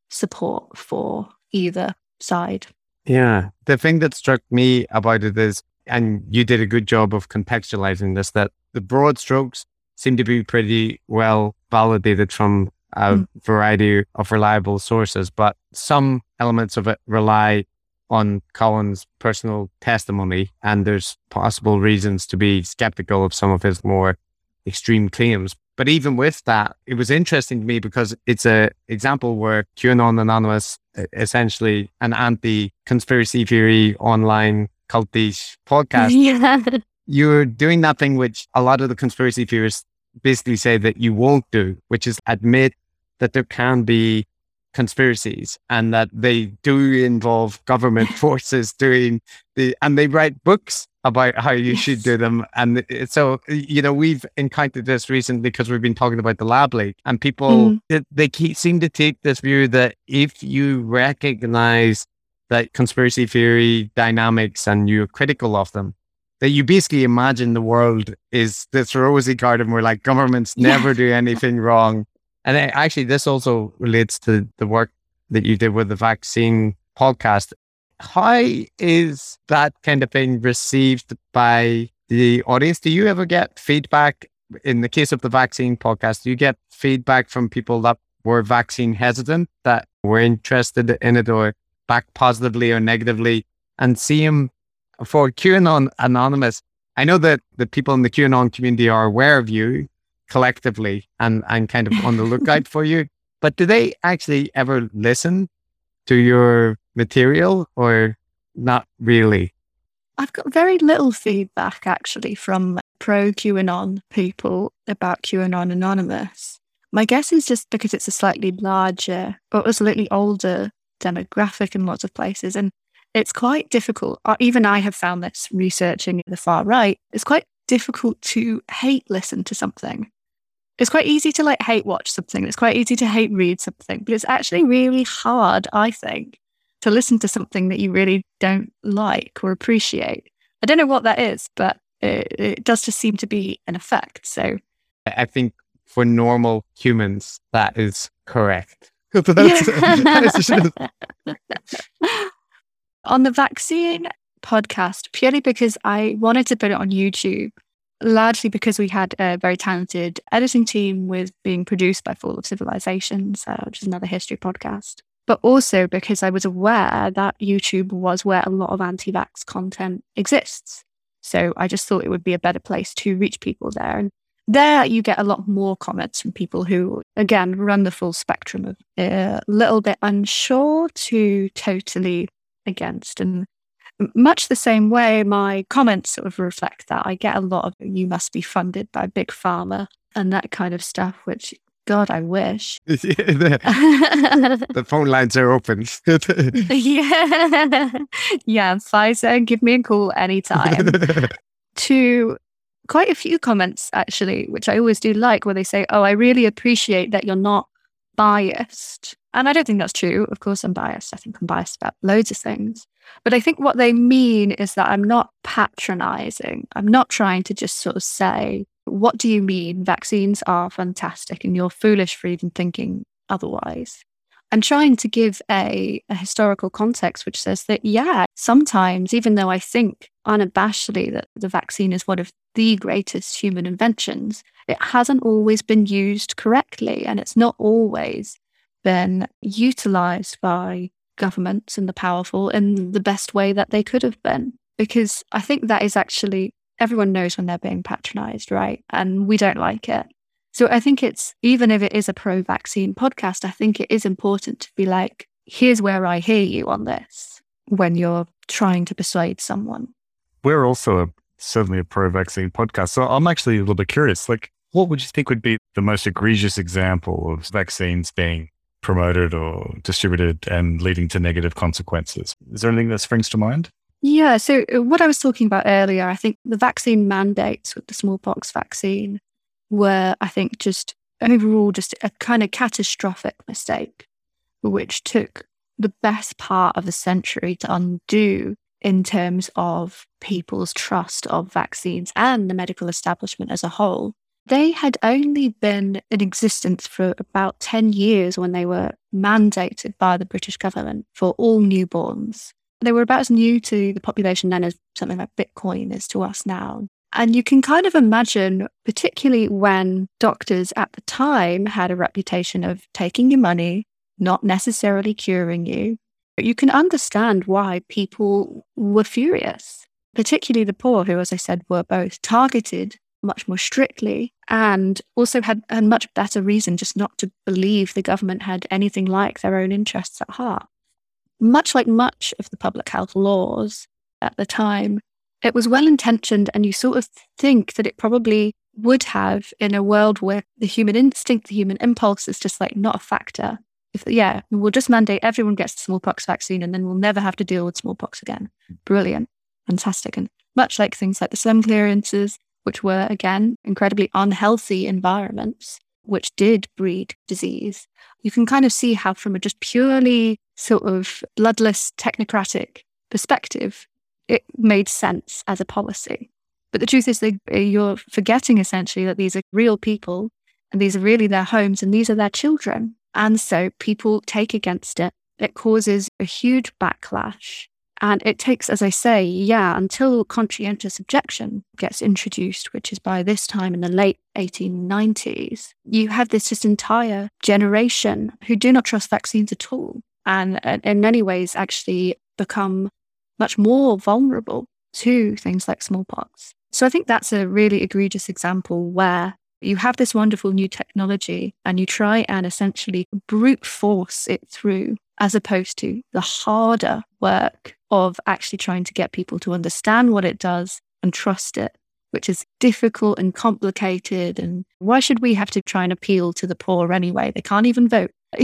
C: support for either side.
B: Yeah. The thing that struck me about it is, and you did a good job of contextualizing this, that the broad strokes seem to be pretty well validated from a mm. variety of reliable sources, but some elements of it rely on Colin's personal testimony, and there's possible reasons to be skeptical of some of his more extreme claims. But even with that, it was interesting to me because it's a example where QAnon Anonymous, essentially an anti-conspiracy theory online cultish podcast. Yeah. You're doing that thing which a lot of the conspiracy theorists basically say that you won't do, which is admit that there can be conspiracies and that they do involve government forces doing the, and they write books about how you yes. should do them. And so, you know, we've encountered this recently because we've been talking about the lab leak and people, mm. they keep, seem to take this view that if you recognize that conspiracy theory dynamics and you're critical of them, that you basically imagine the world is this rosy garden where like governments never do anything wrong. And actually, this also relates to the work that you did with the vaccine podcast. How is that kind of thing received by the audience? Do you ever get feedback in the case of the vaccine podcast? Do you get feedback from people that were vaccine hesitant, that were interested in it or back positively or negatively? And see him for QAnon Anonymous, I know that the people in the QAnon community are aware of you collectively and, and kind of on the lookout for you. But do they actually ever listen to your material or not really?
C: I've got very little feedback actually from pro QAnon people about QAnon Anonymous. My guess is just because it's a slightly larger, or a slightly older demographic in lots of places. And it's quite difficult. Uh, even I have found this researching the far right. It's quite difficult to hate listen to something. It's quite easy to like hate watch something. It's quite easy to hate read something, but it's actually really hard, I think, to listen to something that you really don't like or appreciate. I don't know what that is, but it, it does just seem to be an effect. So
B: I think for normal humans, that is correct.
C: on the vaccine podcast, purely because I wanted to put it on YouTube, largely because we had a very talented editing team with being produced by Fall of Civilizations, uh, which is another history podcast. But also because I was aware that YouTube was where a lot of anti vax content exists. So I just thought it would be a better place to reach people there. And there you get a lot more comments from people who, again, run the full spectrum of a little bit unsure to totally against. And much the same way, my comments sort of reflect that. I get a lot of you must be funded by Big Pharma and that kind of stuff, which God, I wish.
B: the, phone lines are open.
C: yeah. Yeah. Pfizer, give me a call anytime. to quite a few comments actually, which I always do like, where they say, Oh, I really appreciate that you're not biased. And I don't think that's true. Of course, I'm biased. I think I'm biased about loads of things. But I think what they mean is that I'm not patronizing. I'm not trying to just sort of say, What do you mean? Vaccines are fantastic and you're foolish for even thinking otherwise I'm trying to give a, a, historical context which says that, yeah, sometimes, even though I think unabashedly that the vaccine is one of the greatest human inventions, it hasn't always been used correctly. And it's not always been utilized by governments and the powerful in the best way that they could have been. Because I think that is actually, everyone knows when they're being patronized, right? And we don't like it. So I think it's, even if it is a pro vaccine podcast, I think it is important to be like, here's where I hear you on this when you're trying to persuade someone.
A: We're also a, certainly a pro vaccine podcast. So I'm actually a little bit curious. Like, what would you think would be the most egregious example of vaccines being promoted or distributed and leading to negative consequences? Is there anything that springs to mind?
C: Yeah. So, uh, what I was talking about earlier, I think the vaccine mandates with the smallpox vaccine were, I think, just overall just a kind of catastrophic mistake, which took the best part of a century to undo in terms of people's trust of vaccines and the medical establishment as a whole. They had only been in existence for about 10 years when they were mandated by the British government for all newborns. They were about as new to the population then as something like Bitcoin is to us now. And you can kind of imagine, particularly when doctors at the time had a reputation of taking your money, not necessarily curing you, you can understand why people were furious, particularly the poor, who, as I said, were both targeted much more strictly and also had a much better reason just not to believe the government had anything like their own interests at heart. Much like much of the public health laws at the time, it was well intentioned, and you sort of think that it probably would have in a world where the human instinct, the human impulse is just like not a factor. If, yeah, we'll just mandate everyone gets the smallpox vaccine and then we'll never have to deal with smallpox again. Brilliant. Fantastic. And much like things like the slum clearances, which were again incredibly unhealthy environments, which did breed disease, you can kind of see how, from a just purely sort of bloodless technocratic perspective, it made sense as a policy. But the truth is that you're forgetting essentially that these are real people and these are really their homes and these are their children. And so people take against it. It causes a huge backlash. And it takes, as I say, yeah, until conscientious objection gets introduced, which is by this time in the late 1890s, you have this just entire generation who do not trust vaccines at all. And in many ways, actually become much more vulnerable to things like smallpox. So I think that's a really egregious example where you have this wonderful new technology and you try and essentially brute force it through as opposed to the harder work of actually trying to get people to understand what it does and trust it, which is difficult and complicated. And why should we have to try and appeal to the poor anyway? They can't even vote.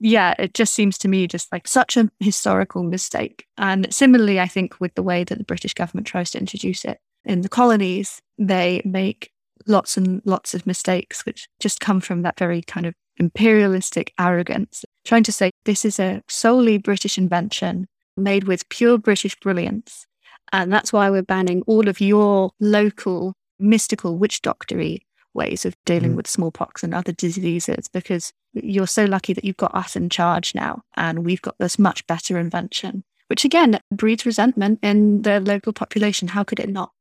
C: yeah, it just seems to me just like such a historical mistake. And similarly, I think with the way that the British government tries to introduce it in the colonies, they make lots and lots of mistakes, which just come from that very kind of imperialistic arrogance, trying to say this is a solely British invention made with pure British brilliance. And that's why we're banning all of your local mystical witch doctory ways of dealing mm. with smallpox and other diseases because you're so lucky that you've got us in charge now and we've got this much better invention, which again breeds resentment in the local population. How could it not?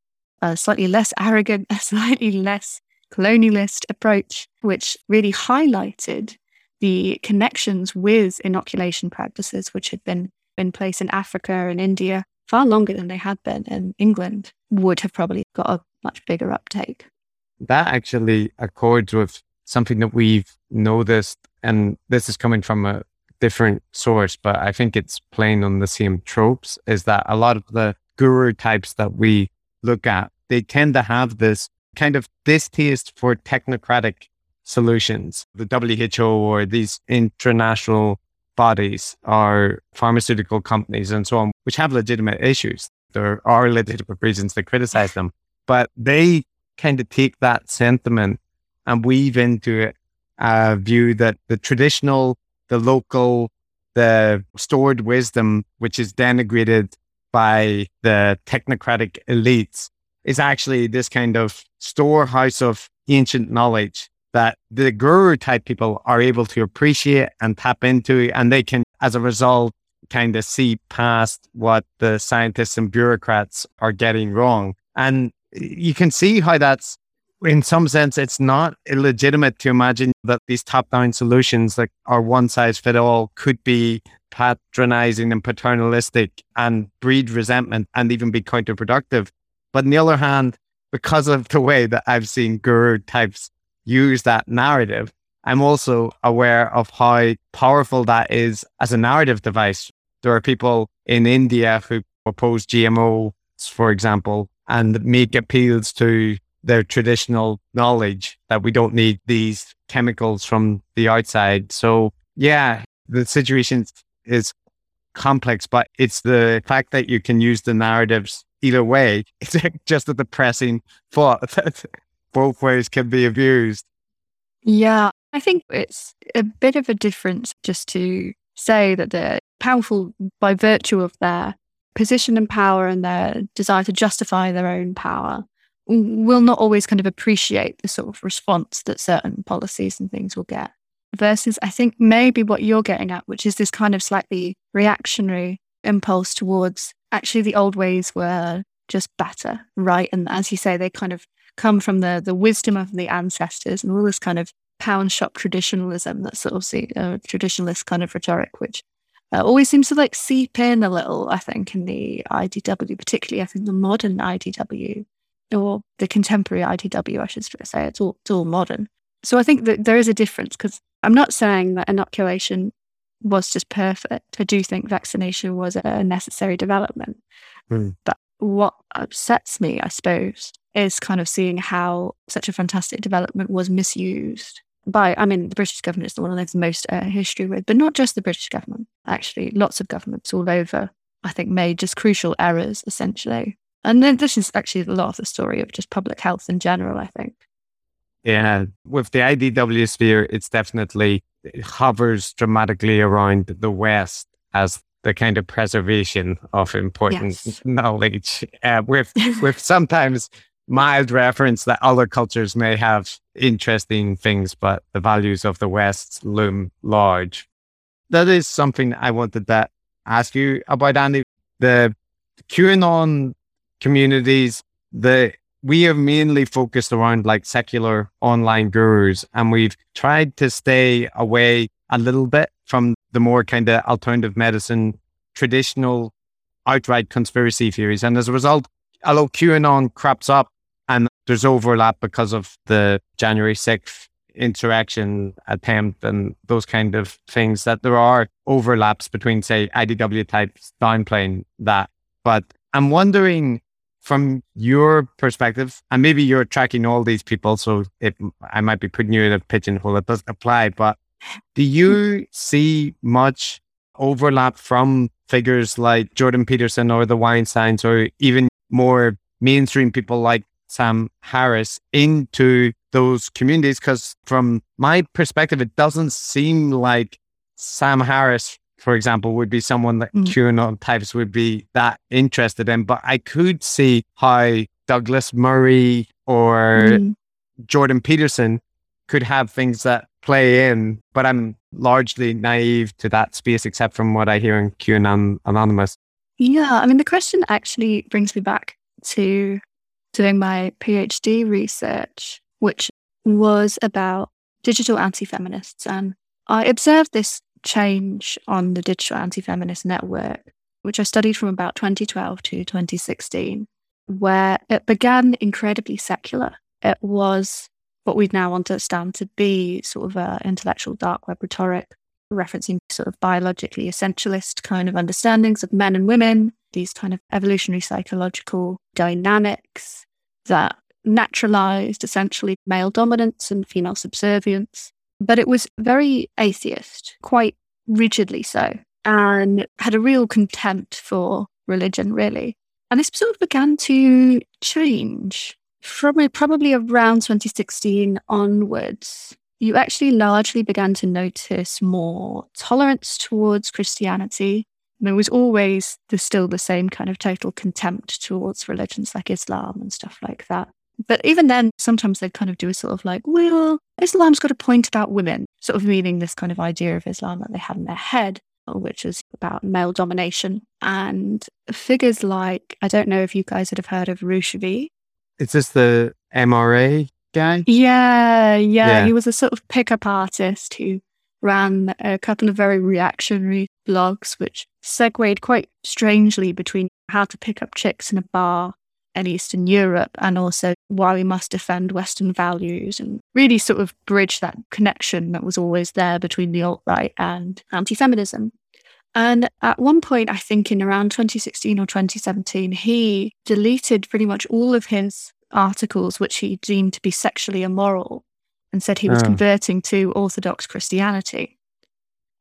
C: A slightly less arrogant, a slightly less colonialist approach, which really highlighted the connections with inoculation practices, which had been in place in Africa and India far longer than they had been in England, would have probably got a much bigger uptake
B: that actually accords with something that we've noticed, and this is coming from a different source, but I think it's playing on the same tropes, is that a lot of the guru types that we look at, they tend to have this kind of distaste for technocratic solutions. The WHO or these international bodies are pharmaceutical companies and so on, which have legitimate issues. There are legitimate reasons to criticize them, but they kind of take that sentiment and weave into it a view that the traditional, the local, the stored wisdom, which is denigrated by the technocratic elites, is actually this kind of storehouse of ancient knowledge that the guru type people are able to appreciate and tap into, and they can, as a result, kind of see past what the scientists and bureaucrats are getting wrong. And you can see how that's, in some sense, it's not illegitimate to imagine that these top down solutions that are one size fit all could be patronizing and paternalistic and breed resentment and even be counterproductive. But on the other hand, because of the way that I've seen guru types use that narrative, I'm also aware of how powerful that is as a narrative device. There are people in India who oppose GMOs, for example, and make appeals to their traditional knowledge that we don't need these chemicals from the outside. So, yeah, the situation is complex, but it's the fact that you can use the narratives either way. It's just a depressing thought both ways can be abused.
C: Yeah, I think it's a bit of a difference just to say that they're powerful by virtue of their position and power and their desire to justify their own power will not always kind of appreciate the sort of response that certain policies and things will get. Versus, I think maybe what you're getting at, which is this kind of slightly reactionary impulse towards actually the old ways were just better, right? And as you say, they kind of come from the the wisdom of the ancestors and all this kind of pound shop traditionalism that sort of see uh, traditionalist kind of rhetoric, which uh, always seems to like seep in a little. I think in the IDW, particularly I think the modern IDW or the contemporary IDW, I should say, it's all it's all modern. So I think that there is a difference because I'm not saying that inoculation was just perfect. I do think vaccination was a necessary development. Mm. But what upsets me, I suppose, is kind of seeing how such a fantastic development was misused by, I mean, the British government is the one I have the most uh, history with, but not just the British government. Actually, lots of governments all over, I think, made just crucial errors, essentially. And then this is actually a lot of the story of just public health in general, I think.
B: Yeah, with the IDW sphere, it's definitely it hovers dramatically around the West as the kind of preservation of important yes. knowledge, uh, with with sometimes mild reference that other cultures may have interesting things, but the values of the West loom large. That is something I wanted to ask you about, Annie. The QAnon communities, the we have mainly focused around like secular online gurus, and we've tried to stay away a little bit from the more kind of alternative medicine, traditional, outright conspiracy theories. And as a result, although QAnon crops up and there's overlap because of the January 6th insurrection attempt and those kind of things, that there are overlaps between, say, IDW types downplaying that. But I'm wondering from your perspective, and maybe you're tracking all these people, so it, I might be putting you in a pigeonhole that doesn't apply, but do you see much overlap from figures like Jordan Peterson or the Weinsteins, or even more mainstream people like Sam Harris into those communities? Because from my perspective, it doesn't seem like Sam Harris for example, would be someone that mm. QAnon types would be that interested in. But I could see how Douglas Murray or mm. Jordan Peterson could have things that play in, but I'm largely naive to that space, except from what I hear in QAnon Anonymous.
C: Yeah, I mean, the question actually brings me back to doing my PhD research, which was about digital anti feminists. And I observed this change on the digital anti feminist network, which I studied from about 2012 to 2016, where it began incredibly secular. It was what we'd now understand to be sort of a intellectual dark web rhetoric, referencing sort of biologically essentialist kind of understandings of men and women, these kind of evolutionary psychological dynamics that naturalized essentially male dominance and female subservience but it was very atheist, quite rigidly so, and had a real contempt for religion, really. And this sort of began to change from probably around 2016 onwards, you actually largely began to notice more tolerance towards Christianity. There was always the, still the same kind of total contempt towards religions like Islam and stuff like that. But even then, sometimes they'd kind of do a sort of like, well, Islam's got a point about women, sort of meaning this kind of idea of Islam that they had in their head, which is about male domination. And figures like, I don't know if you guys would have heard of Roosh V.
B: Is this the MRA guy?
C: Yeah, yeah, yeah. He was a sort of pickup artist who ran a couple of very reactionary blogs, which segued quite strangely between how to pick up chicks in a bar in Eastern Europe and also why we must defend Western values and really sort of bridge that connection that was always there between the alt right and anti feminism. And at one point, I think in around 2016 or 2017, he deleted pretty much all of his articles which he deemed to be sexually immoral and said he was oh. converting to Orthodox Christianity.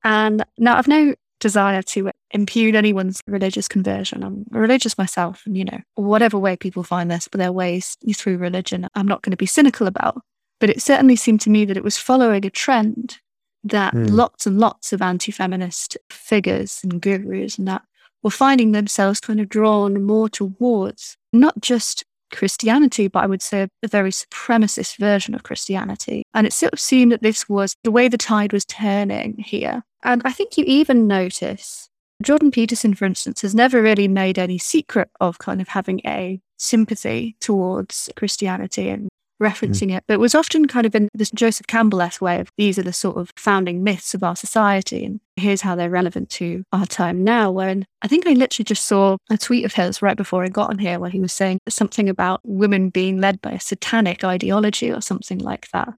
C: And now I've no desire to impugn anyone's religious conversion. I'm religious myself, and you know, whatever way people find this, but their ways through religion, I'm not going to be cynical about. But it certainly seemed to me that it was following a trend that mm. lots and lots of anti feminist figures and gurus and that were finding themselves kind of drawn more towards not just Christianity, but I would say a very supremacist version of Christianity. And it sort of seemed that this was the way the tide was turning here. And I think you even notice Jordan Peterson, for instance, has never really made any secret of kind of having a sympathy towards Christianity and referencing mm. it, but it was often kind of in this Joseph Campbell-esque way of these are the sort of founding myths of our society, and here's how they're relevant to our time now. When I think I literally just saw a tweet of his right before I got on here, where he was saying something about women being led by a satanic ideology or something like that,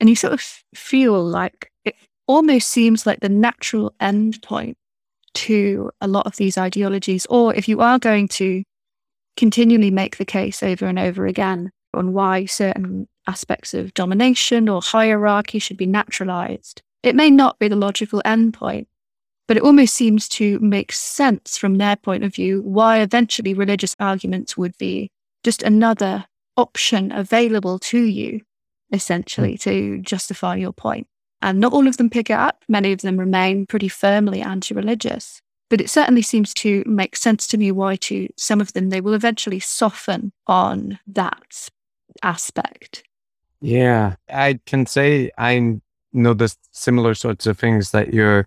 C: and you sort of feel like it almost seems like the natural end point to a lot of these ideologies. Or if you are going to continually make the case over and over again on why certain aspects of domination or hierarchy should be naturalized, it may not be the logical endpoint, but it almost seems to make sense from their point of view why eventually religious arguments would be just another option available to you, essentially, mm. to justify your point. And not all of them pick it up. Many of them remain pretty firmly anti religious. But it certainly seems to make sense to me why, to some of them, they will eventually soften on that aspect.
B: Yeah, I can say I know the similar sorts of things that you're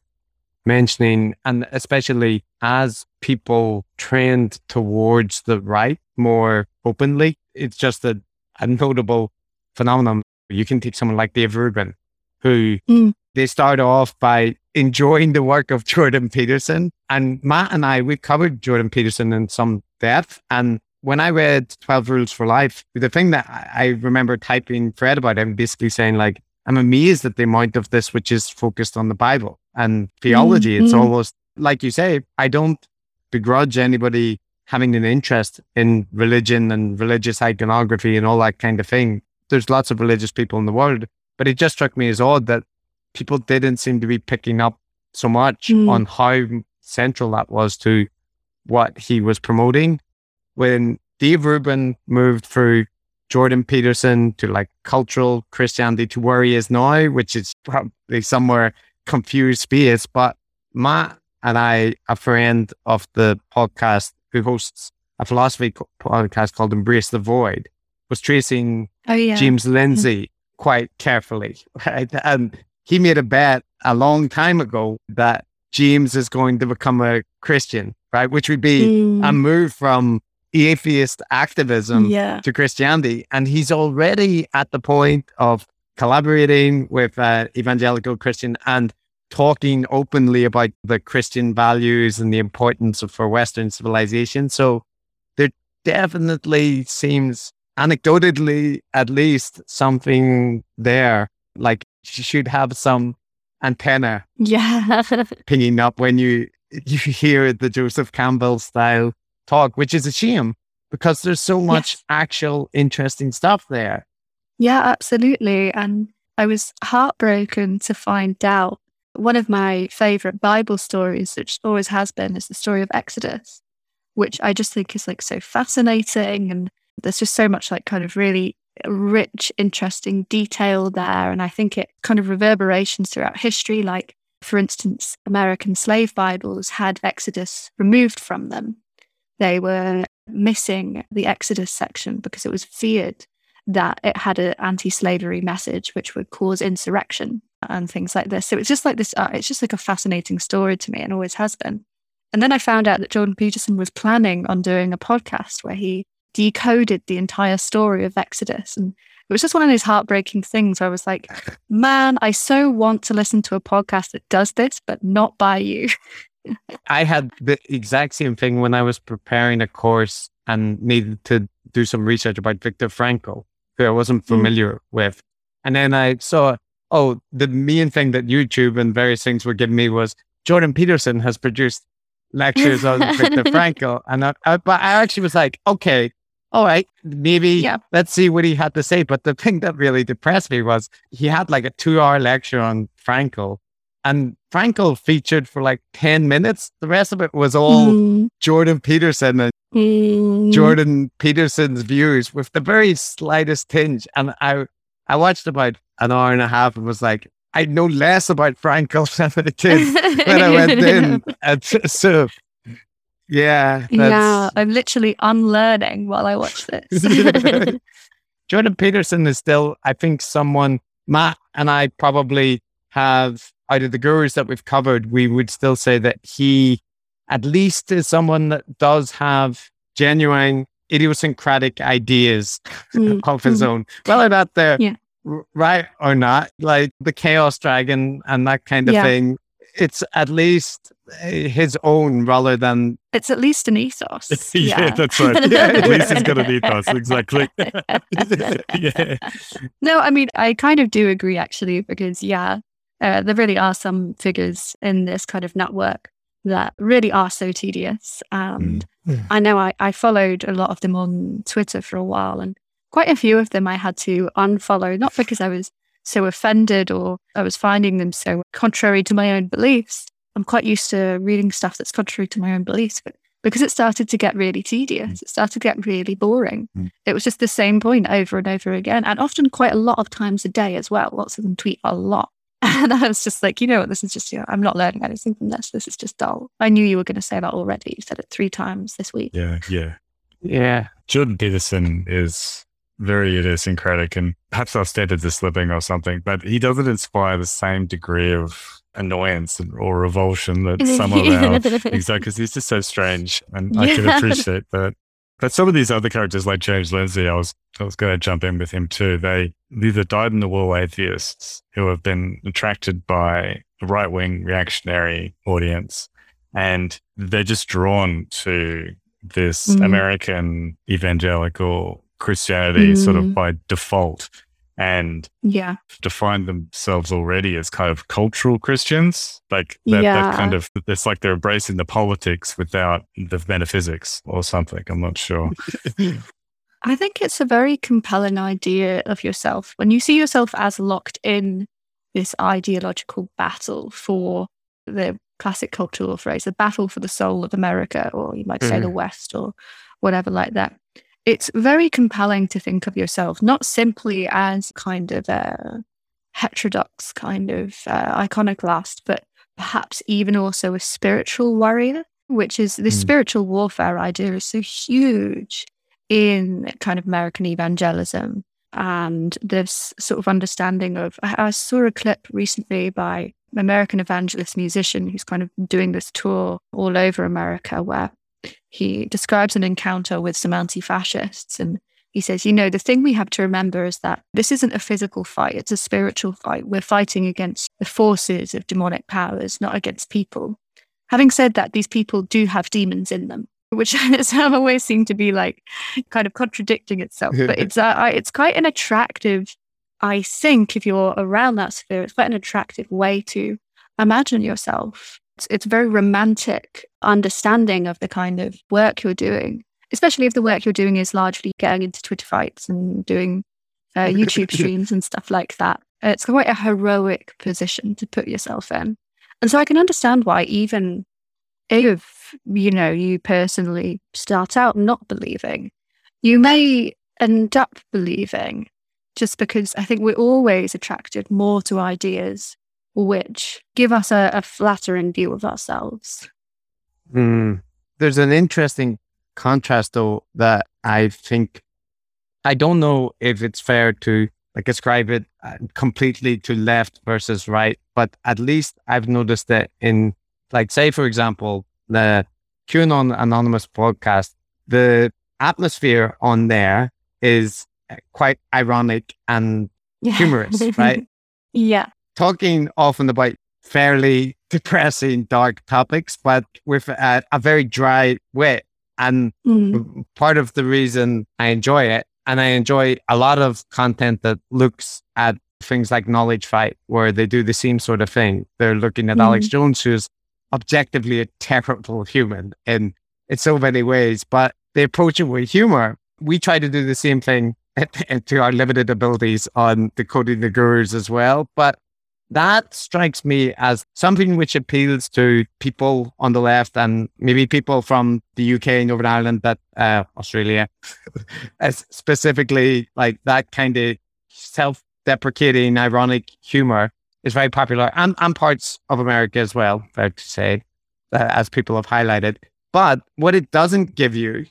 B: mentioning. And especially as people trend towards the right more openly, it's just a, a notable phenomenon. You can take someone like Dave Rubin who mm. they start off by enjoying the work of Jordan Peterson. And Matt and I, we covered Jordan Peterson in some depth. And when I read 12 Rules for Life, the thing that I remember typing Fred about him, basically saying, like, I'm amazed at the amount of this which is focused on the Bible and theology. Mm-hmm. It's almost like you say, I don't begrudge anybody having an interest in religion and religious iconography and all that kind of thing. There's lots of religious people in the world. But it just struck me as odd that people didn't seem to be picking up so much mm. on how central that was to what he was promoting. When Dave Rubin moved through Jordan Peterson to like cultural Christianity to where he is now, which is probably somewhere confused space. But Matt and I, a friend of the podcast who hosts a philosophy podcast called Embrace the Void, was tracing oh, yeah. James Lindsay quite carefully, right? And he made a bet a long time ago that James is going to become a Christian, right? Which would be mm. a move from atheist activism yeah. to Christianity. And he's already at the point of collaborating with uh, evangelical Christian and talking openly about the Christian values and the importance of for Western civilization. So there definitely seems anecdotally, at least something there. Like she should have some antenna.
C: Yeah.
B: pinging up when you you hear the Joseph Campbell style talk, which is a shame because there's so much yes. actual interesting stuff there.
C: Yeah, absolutely. And I was heartbroken to find out one of my favorite Bible stories, which always has been, is the story of Exodus, which I just think is like so fascinating and There's just so much like kind of really rich, interesting detail there. And I think it kind of reverberations throughout history. Like, for instance, American slave Bibles had Exodus removed from them. They were missing the Exodus section because it was feared that it had an anti-slavery message which would cause insurrection and things like this. So it's just like this. Uh, it's just like a fascinating story to me, and always has been. And then I found out that Jordan Peterson was planning on doing a podcast where he decoded the entire story of Exodus, and it was just one of those heartbreaking things where I was like, "Man, I so want to listen to a podcast that does this, but not by you."
B: I had the exact same thing when I was preparing a course and needed to do some research about Viktor Frankl who I wasn't mm. familiar mm. with. And then I saw, oh, the main thing that YouTube and various things were giving me was Jordan Peterson has produced lectures on Viktor Frankl. And I, I, but I actually was like, okay, all right, maybe yeah. let's see what he had to say. But the thing that really depressed me was he had like a two hour lecture on Frankl and Frankl featured for like 10 minutes. The rest of it was all mm. Jordan Peterson and mm. Jordan Peterson's views with the very slightest tinge. And I, I watched about an hour and a half and was like, I know less about Frankl than I did when I went in. And so, yeah.
C: Yeah, I'm literally unlearning while I watch this.
B: Jordan Peterson is still, I think, someone Matt and I probably have out of the gurus that we've covered, we would still say that he at least is someone that does have genuine idiosyncratic ideas mm. of his mm-hmm. own. Whether that they're yeah. right or not, like the Chaos Dragon and that kind of yeah. thing, it's at least eh, his own rather than
C: it's at least an ethos.
A: yeah, yeah, that's right. Yeah, at least he's got an ethos, exactly.
C: yeah. No, I mean I kind of do agree actually because yeah, uh, there really are some figures in this kind of network that really are so tedious. And mm. I know I, I followed a lot of them on Twitter for a while, and quite a few of them I had to unfollow, not because I was so offended or I was finding them so contrary to my own beliefs. I'm quite used to reading stuff that's contrary to my own beliefs, but because it started to get really tedious, mm. it started to get really boring. Mm. It was just the same point over and over again, and often quite a lot of times a day as well. Lots of them tweet a lot. And I was just like, you know what, this is just, you know, I'm not learning anything from this. This is just dull. I knew you were going to say that already. You said it three times this week.
A: Yeah, yeah.
B: Yeah.
A: Jordan Peterson is very idiosyncratic and perhaps our standards are slipping or something, but he doesn't inspire the same degree of annoyance or revulsion that some of our exactly because he's just so strange and yeah. I can appreciate that. But some of these other characters like James Lindsay, I was I was going to jump in with him too. They these are dyed in the wool atheists who have been attracted by a right wing reactionary audience, and they're just drawn to this mm. American evangelical Christianity mm. sort of mm. by default and
C: yeah
A: define themselves already as kind of cultural christians like that, yeah. kind of it's like they're embracing the politics without the metaphysics or something i'm not sure
C: i think it's a very compelling idea of yourself when you see yourself as locked in this ideological battle for the classic cultural phrase the battle for the soul of america or you might say mm. the west or whatever like that it's very compelling to think of yourself not simply as kind of a heterodox kind of uh, iconoclast, but perhaps even also a spiritual warrior, which is the mm. spiritual warfare idea is so huge in kind of American evangelism. And this sort of understanding of, I saw a clip recently by American evangelist musician who's kind of doing this tour all over America where he describes an encounter with some anti fascists. And he says, you know, the thing we have to remember is that this isn't a physical fight, it's a spiritual fight. We're fighting against the forces of demonic powers, not against people. Having said that, these people do have demons in them, which some always seem to be like kind of contradicting itself. But it's uh, it's quite an attractive, I think, if you're around that sphere, it's quite an attractive way to imagine yourself it's, it's a very romantic understanding of the kind of work you're doing, especially if the work you're doing is largely getting into Twitter fights and doing uh, YouTube streams and stuff like that. It's quite a heroic position to put yourself in. And so I can understand why, even if, you know, you personally start out not believing, you may end up believing just because I think we're always attracted more to ideas which give us a, a flattering view of ourselves.
B: Mm. There's an interesting contrast, though, that I think I don't know if it's fair to like ascribe it uh, completely to left versus right, but at least I've noticed that in, like, say, for example, the QAnon Anonymous podcast, the atmosphere on there is uh, quite ironic and yeah. humorous, right?
C: yeah.
B: Talking often about fairly depressing, dark topics, but with a, a very dry wit. And mm. part of the reason I enjoy it, and I enjoy a lot of content that looks at things like Knowledge Fight, where they do the same sort of thing. They're looking at mm. Alex Jones, who's objectively a terrible human in, in so many ways, but they approach it with humor. We try to do the same thing to our limited abilities on decoding the gurus as well. But that strikes me as something which appeals to people on the left and maybe people from the UK, Northern Ireland, that uh, Australia, specifically like that kind of self-deprecating, ironic humor is very popular, and and parts of America as well. Fair to say, uh, as people have highlighted. But what it doesn't give you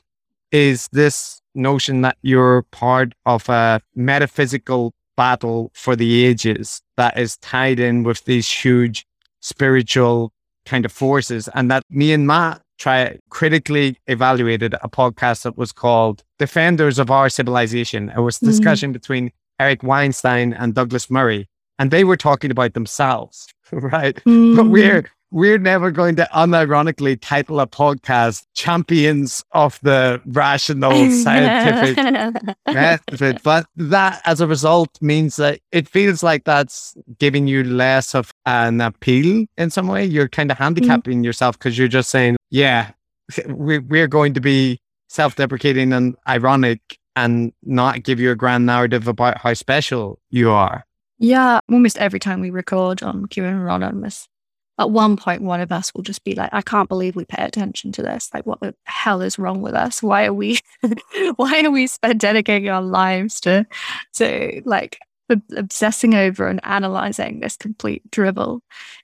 B: is this notion that you're part of a metaphysical battle for the ages that is tied in with these huge spiritual kind of forces. And that me and Matt try critically evaluated a podcast that was called Defenders of Our Civilization. It was mm-hmm. discussion mm-hmm. between Eric Weinstein and Douglas Murray. And they were talking about themselves, right? Mm-hmm. But we're we're never going to unironically title a podcast champions of the rational scientific method but that as a result means that it feels like that's giving you less of an appeal in some way you're kind of mm-hmm. handicapping mm-hmm. yourself because you're just saying yeah we're going to be self-deprecating and ironic and not give you a grand narrative about how special you are
C: yeah almost every time we record on QAnon Anonymous at one point one of us will just be like i can't believe we pay attention to this. Like what the hell is wrong with us? Why are we why are we spend dedicating our lives to to like obsessing over and analyzing this complete dribble?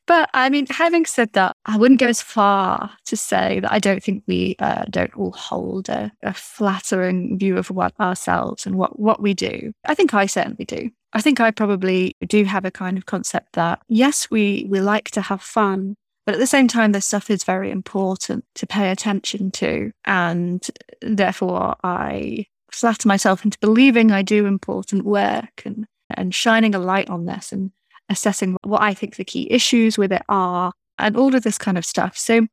C: But i mean having said that i wouldn't go as far to say that i don't think we uh, don't all hold a, a flattering view of what ourselves and what what we do. I think i certainly do I think I probably do have a kind of concept that yes, we we like to have fun, but at the same time, this stuff is very important to pay attention to, and therefore I flatter myself into believing I do important work and and shining a light on this and assessing what I think the key issues with it are and all of this kind of stuff. So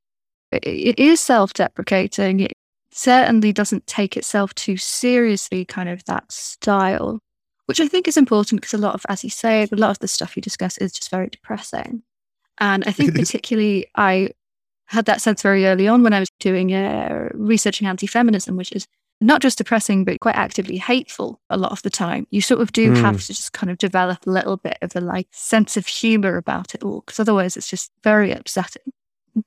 C: it is self-deprecating. It certainly doesn't take itself too seriously, kind of that style which I think is important because a lot of, as you say, a lot of the stuff you discuss is just very depressing. And I think particularly I had that sense very early on when I was doing uh, researching anti-feminism, which is not just depressing, but quite actively hateful a lot of the time. You sort of do mm. have to just kind of develop a little bit of a like sense of humor about it all, because otherwise it's just very upsetting.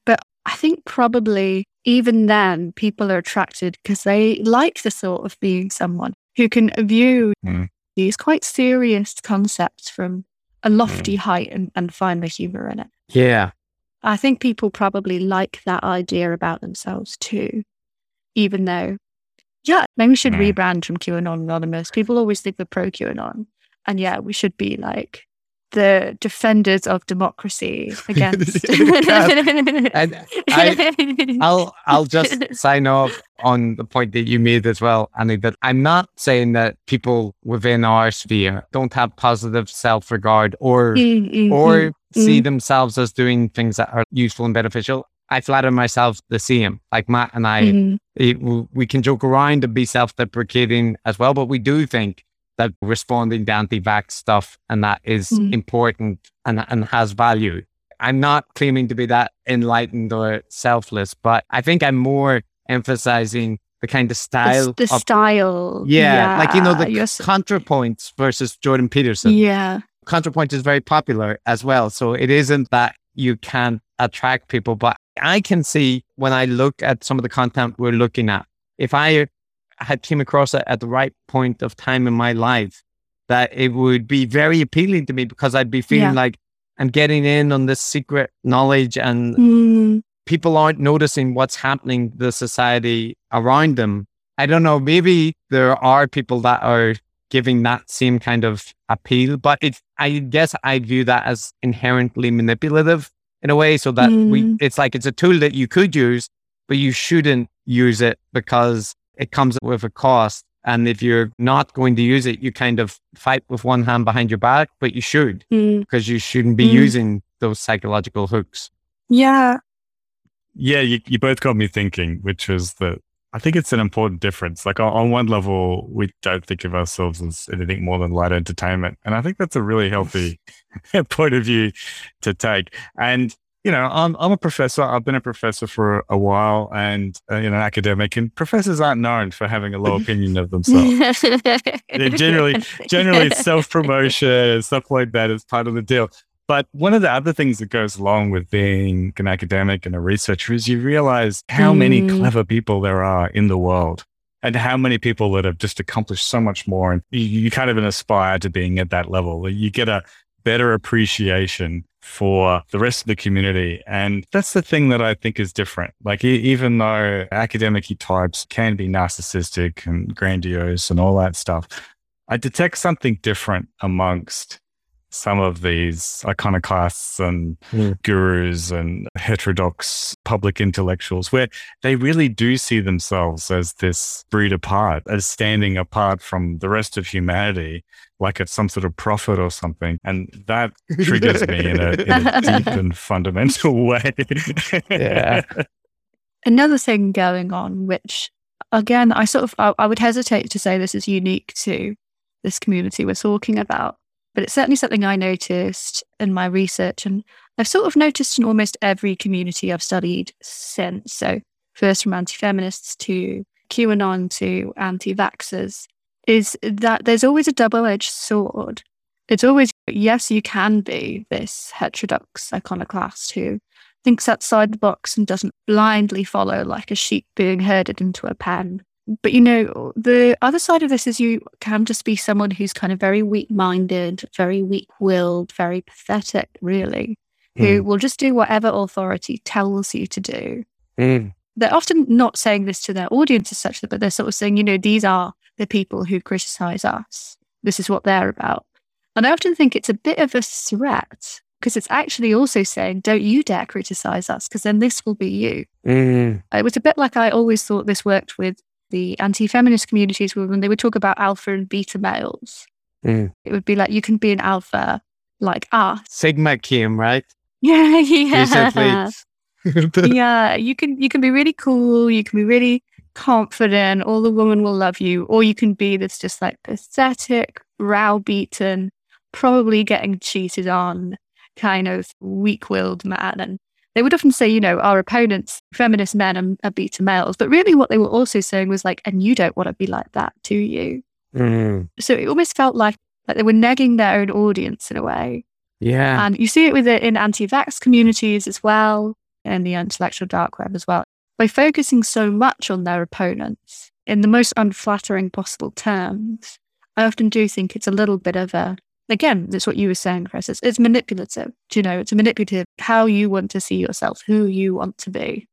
C: But I think probably even then people are attracted because they like the thought of being someone who can view mm these quite serious concepts from a lofty mm. height and, and find the humor in it.
B: Yeah.
C: I think people probably like that idea about themselves too, even though, yeah, maybe we should rebrand from QAnon Anonymous. People always think we're pro QAnon. And yeah, we should be like the defenders of democracy against.
B: I, will I'll just sign off on the point that you made as well, Annie. That I'm not saying that people within our sphere don't have positive self regard or mm-hmm. or mm-hmm. see themselves as doing things that are useful and beneficial. I flatter myself the same. Like Matt and I, mm-hmm. it, we can joke around and be self deprecating as well, but we do think that responding to anti-vax stuff and that is mm. important and, and has value. I'm not claiming to be that enlightened or selfless, but I think I'm more emphasizing the kind of style.
C: The, the
B: of,
C: style.
B: Yeah, yeah, Like, you know, the yes. ContraPoints versus Jordan Peterson.
C: Yeah.
B: ContraPoint is very popular as well. So it isn't that you can't attract people, but I can see when I look at some of the content we're looking at, if I had came across it at the right point of time in my life, that it would be very appealing to me because I'd be feeling
C: Yeah.
B: like I'm getting in on this secret knowledge and
C: Mm,
B: people aren't noticing what's happening to the society around them. I don't know, maybe there are people that are giving that same kind of appeal, but it's I guess I view that as inherently manipulative in a way so that we
C: Mm.
B: it's like it's a tool that you could use, but you shouldn't use it because it comes with a cost. And if you're not going to use it, you kind of fight with one hand behind your back, but you should
C: mm.
B: because you shouldn't be
C: Mm.
B: using those psychological hooks.
C: Yeah.
A: Yeah, you, you both got me thinking, which was that I think it's an important difference. Like on, on one level, we don't think of ourselves as anything more than light entertainment. And I think that's a really healthy point of view to take. And, you know, I'm, I'm a professor. I've been a professor for a while and, uh, you know, an academic, and professors aren't known for having a low opinion of themselves. generally- generally self promotion, and stuff like that is part of the deal. But one of the other things that goes along with being an academic and a researcher is you realize how many
C: Mm.
A: clever people there are in the world and how many people that have just accomplished so much more. And you, you kind of aspire to being at that level. You get a better appreciation for the rest of the community. And that's the thing that I think is different. Like, e- even though academic types can be narcissistic and grandiose and all that stuff, I detect something different amongst some of these iconoclasts and
B: Mm.
A: gurus and heterodox public intellectuals, where they really do see themselves as this breed apart, as standing apart from the rest of humanity, like it's some sort of prophet or something. And that triggers me in a, in a deep and fundamental way.
B: Yeah.
C: Another thing going on, which again, I sort of, I, I would hesitate to say this is unique to this community we're talking about, but it's certainly something I noticed in my research. And I've sort of noticed in almost every community I've studied since. So, first from anti feminists to QAnon to anti vaxxers, is that there's always a double edged sword. It's always, yes, you can be this heterodox iconoclast who thinks outside the box and doesn't blindly follow like a sheep being herded into a pen. But you know, the other side of this is you can just be someone who's kind of very weak minded, very weak willed, very pathetic, really, who will just do whatever authority tells you to do.
B: Mm.
C: They're often not saying this to their audience as such, but they're sort of saying, you know, these are the people who criticize us. This is what they're about. And I often think it's a bit of a threat because it's actually also saying, don't you dare criticize us because then this will be you.
B: Mm.
C: It was a bit like I always thought this worked with the anti feminist communities when they would talk about alpha and beta males.
B: Mm.
C: It would be like, you can be an alpha like us.
B: Sigma came, right?
C: Yeah, yeah. Yeah, you can you can be really cool, you can be really confident, all the women will love you, or you can be this just like pathetic, browbeaten, probably getting cheated on kind of weak-willed man. And they would often say, you know, our opponents, feminist men are, are beta males, but really what they were also saying was like, and you don't want to be like that, do you?
B: Mm.
C: So it almost felt like like they were negging their own audience in a way.
B: Yeah.
C: And you see it with it in anti-vax communities as well, and the intellectual dark web as well. By focusing so much on their opponents in the most unflattering possible terms, I often do think it's a little bit of a again, that's what you were saying, Chris. It's, it's manipulative. Do you know? It's a manipulative how you want to see yourself, who you want to be.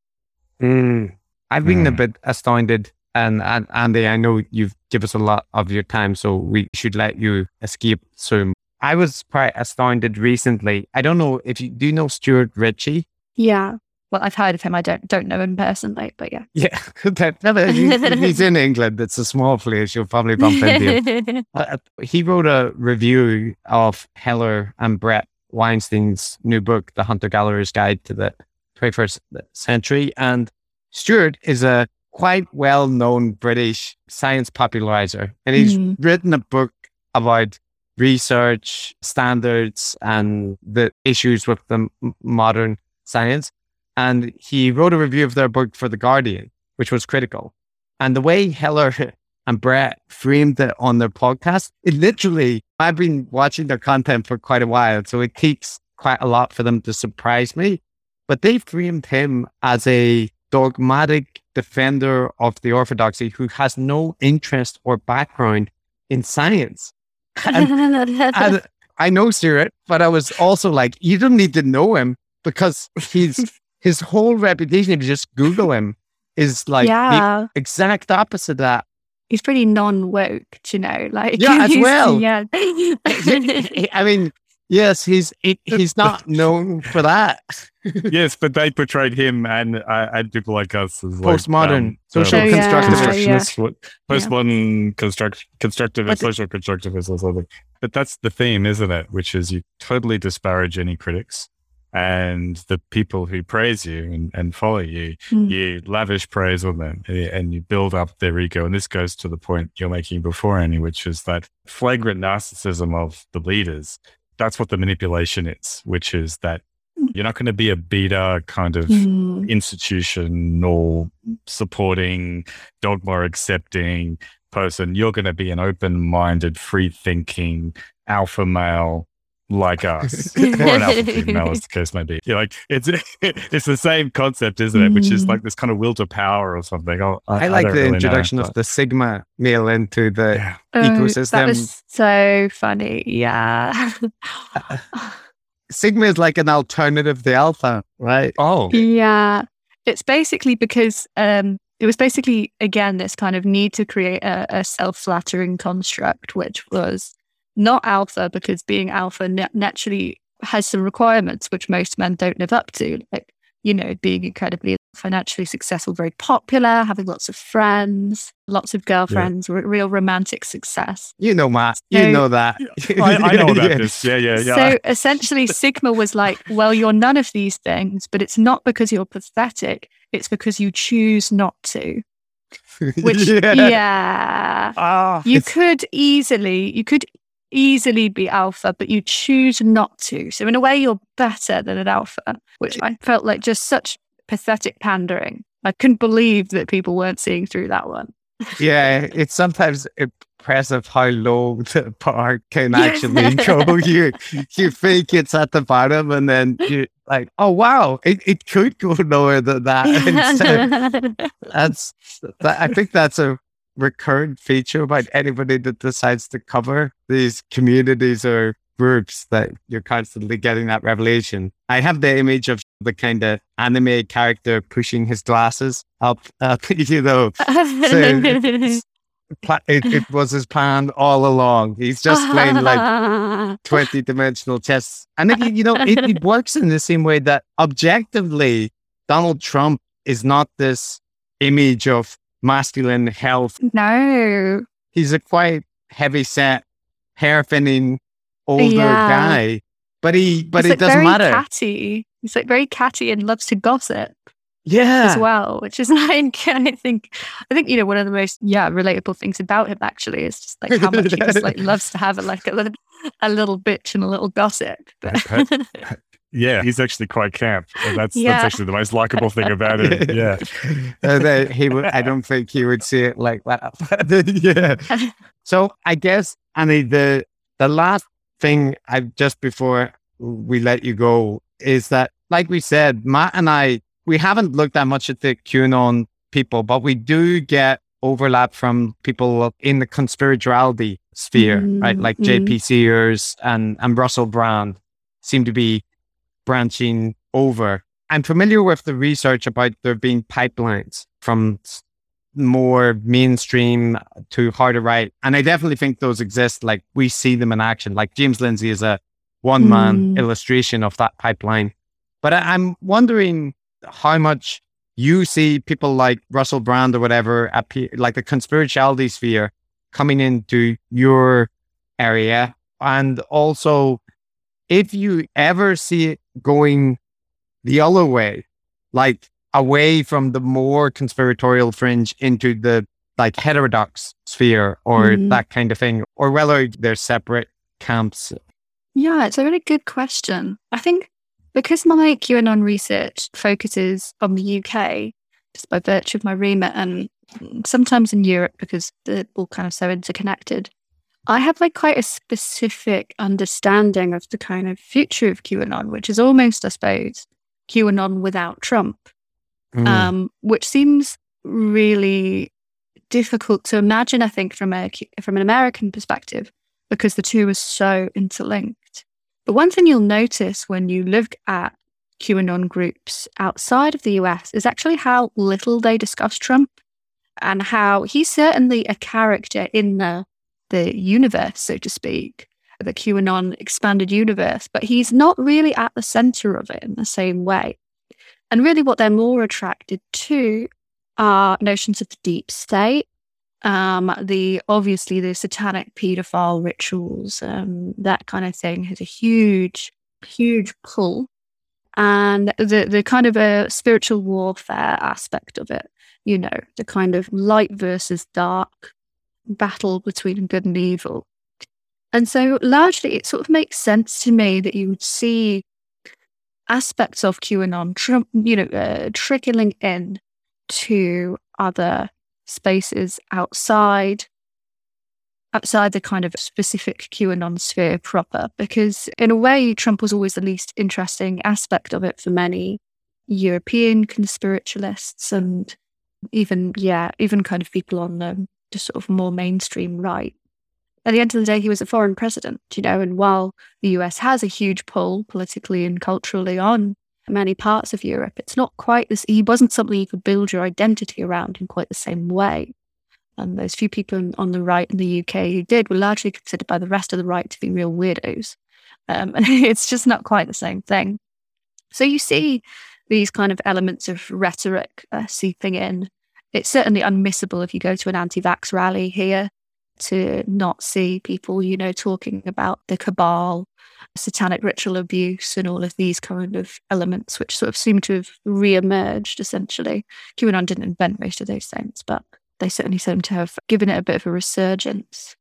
B: Mm. I've been a
A: Mm.
B: bit astounded. And, and Annie, I know you've given us a lot of your time, so we should let you escape soon. I was quite astounded recently. I don't know if you do you know Stuart Ritchie?
C: Yeah. Well, I've heard of him. I don't don't know him personally, but yeah.
B: Yeah, he's, in England. It's a small place. You'll probably bump into him. Uh, he wrote a review of Heather and Brett Weinstein's new book, The Hunter Gatherer's Guide to the 21st Century. And Stuart is a quite well known British science popularizer. And he's
C: Mhm.
B: written a book about research standards and the issues with the modern science. And he wrote a review of their book for The Guardian, which was critical. And the way Heather and Brett framed it on their podcast, it literally, I've been watching their content for quite a while. So it takes quite a lot for them to surprise me. But they framed him as a dogmatic defender of the orthodoxy who has no interest or background in science. And, and I know Stuart, but I was also like, you don't need to know him because he's his whole reputation, if you just Google him, is like
C: yeah.
B: the exact opposite of that.
C: He's pretty non woke, you know, like
B: Yeah, as well.
C: Yeah.
B: I mean, yes, he's he, he's not known for that.
A: yes, but they portrayed him and uh, and people like us as like,
B: Postmodern,
A: um,
B: social
C: Oh, yeah,
B: constructivist.
C: yeah.
A: constructivists, what- postmodern construct, constructivist,
C: But-
A: social constructivist or something. But that's the theme, isn't it? Which is you totally disparage any critics and the people who praise you and, and follow you,
C: Mm.
A: you lavish praise on them eh, and you build up their ego. And this goes to the point you're making before, Annie, which is that flagrant narcissism of the leaders. That's what the manipulation is, which is that you're not going to be a beta kind of
C: Mm.
A: institution or supporting dogma accepting person. You're going to be an open minded, free thinking alpha male like us, or an alpha female, as the case may be. You're like it's it's the same concept, isn't it? Which is
C: Mm.
A: like this kind of will to power or something. Oh, I,
B: I like
A: don't
B: the
A: really know,
B: introduction of
A: but-
B: the Sigma male into the
A: Yeah.
C: Oh, That
B: ecosystem.
C: was so funny. Yeah.
B: Sigma is like an alternative to Alpha, right?
A: Oh,
C: yeah. It's basically because um, it was basically, again, this kind of need to create a, a self flattering construct, which was not alpha because being alpha naturally has some requirements which most men don't live up to. Like, you know, being incredibly financially successful, very popular, having lots of friends, lots of girlfriends, re- real romantic success.
B: You know, Matt. You know that.
A: I, I know about
B: Yeah.
A: this. Yeah, yeah, yeah.
C: So essentially, Sigma was like, well, you're none of these things, but it's not because you're pathetic. It's because you choose not to. Which, yeah.
B: Ah,
C: You could easily, you could easily be alpha, but you choose not to. So in a way, you're better than an alpha, which I felt like just such pathetic pandering. I couldn't believe that people weren't seeing through that one.
B: yeah, it's sometimes impressive how low the bar can actually go. You you think it's at the bottom, and then you like, oh wow, it, it could go lower than that. So that's that, I think that's a recurrent feature about anybody that decides to cover these communities or groups that you're constantly getting that revelation. I have the image of the kind of anime character pushing his glasses up, up uh, you know, it's- pla- it, it was his plan all along. He's just playing like 20 dimensional chess. And it, you know, it, it works in the same way that objectively, Donald Trump is not this image of masculine health.
C: no.
B: He's a quite heavy set, hair thinning, older
C: Yeah.
B: guy. But he, but
C: He's,
B: it
C: like,
B: doesn't
C: very
B: matter.
C: Catty. He's like very catty and loves to gossip.
B: yeah.
C: as well, which is like I think I think you know one of the most yeah relatable things about him actually is just like how much he just like loves to have a, like a little a little bitch and a little gossip. But
A: yeah, he's actually quite camp. And that's
C: Yeah.
A: that's actually the most likable thing about him. Yeah.
B: Uh, that he would, I don't think he would see it like that. yeah. So I guess, Annie, the the last thing I just before we let you go is that, like we said, Matt and I, we haven't looked that much at the QAnon people, but we do get overlap from people in the conspirituality sphere, right?
C: Mm,
B: Like
C: mm.
B: JP Sears and and Russell Brand seem to be branching over. I'm familiar with the research about there being pipelines from more mainstream to harder right. And I definitely think those exist. Like we see them in action. Like James Lindsay is a one man
C: Mm.
B: illustration of that pipeline. But I, I'm wondering how much you see people like Russell Brand or whatever, appear, like the conspirituality sphere coming into your area. And also, if you ever see it going the other way, like away from the more conspiratorial fringe into the like heterodox sphere or
C: Mhm.
B: that kind of thing, or whether they're separate camps.
C: yeah, it's a really good question. I think because my QAnon research focuses on the UK, just by virtue of my remit, and sometimes in Europe because they're all kind of so interconnected. I have like quite a specific understanding of the kind of future of QAnon, which is almost, I suppose, QAnon without Trump. mm. um, which seems really difficult to imagine. I think from a from an American perspective, because the two are so interlinked. But one thing you'll notice when you look at QAnon groups outside of the US is actually how little they discuss Trump and how he's certainly a character in the the universe, so to speak, the QAnon expanded universe, but he's not really at the center of it in the same way. And really, what they're more attracted to are notions of the deep state, um, the obviously the satanic pedophile rituals, um, that kind of thing has a huge, huge pull, and the the kind of a spiritual warfare aspect of it. You know, the kind of light versus dark battle between good and evil. And so, largely, it sort of makes sense to me that you would see aspects of QAnon, you know, uh, trickling in to other spaces outside outside the kind of specific QAnon sphere proper, because in a way, Trump was always the least interesting aspect of it for many European conspiritualists and even, yeah, even kind of people on the just sort of more mainstream right. At the end of the day, he was a foreign president, you know, and while the US has a huge pull politically and culturally on many parts of Europe. It's not quite this, he wasn't something you could build your identity around in quite the same way. And those few people on the right in the UK who did were largely considered by the rest of the right to be real weirdos. Um, and it's just not quite the same thing. So you see these kind of elements of rhetoric uh, seeping in. It's certainly unmissable if you go to an anti vax rally here to not see people, you know, talking about the cabal satanic ritual abuse and all of these kind of elements, which sort of seem to have re-emerged essentially. QAnon didn't invent most of those things, but they certainly seem to have given it a bit of a resurgence.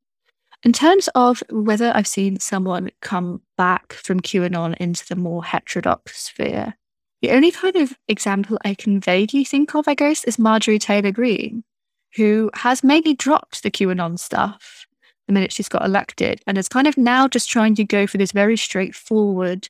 C: In terms of whether I've seen someone come back from QAnon into the more heterodox sphere, the only kind of example I can vaguely think of, I guess, is Marjorie Taylor Greene, who has mainly dropped the QAnon stuff the minute she's got elected and is kind of now just trying to go for this very straightforward